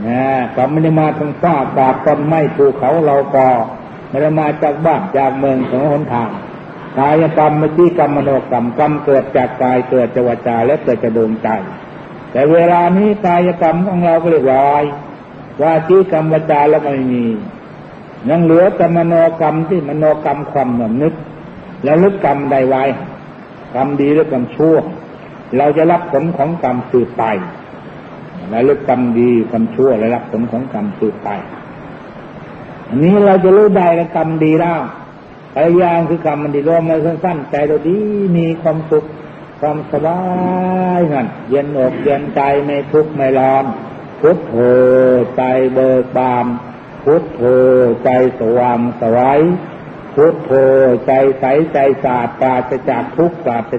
นะกรรมไม่ได้มาทางฟ้าอากาศต้นไม้ภูเขาเราก็ไม่ได้มาจากบ้านจากเมืองของหนทาง กายกรรมมจีกรรมมโนกรรมกรรมเกิดจากกายเกิดจากวาจาและเกิดจากดวงใจแต่เวลานี้กายกรรมของเราก็เรียบร้อยว่าจีกรรมวาจาแล้วไม่มียังเหลือแต่มโนกรรมที่มโนกรรมความหนนึก แล้วลึกกรรมใดไว้กรรมดีหรือกรรมชั่ว เราจะรับผลของกรรมสืบไปและลึกกรรมดีกรรมชั่วและรับผลของกรรมสืบไป อันนี้เราจะรู้ได้กับกรรมดีแล้ว พยายามคือกรรมมันดีรวมมาสั้นๆใจเราดีมีความสุขความสบายนั่นเย็นอกเย็นใจไม่ทุกข์ไม่ร้อน พุทโธใจเบิกบาน พุทโธใจสว่างสวัยพุทโธใจใสใจสะอาดปราศจากทุกข์ปราศ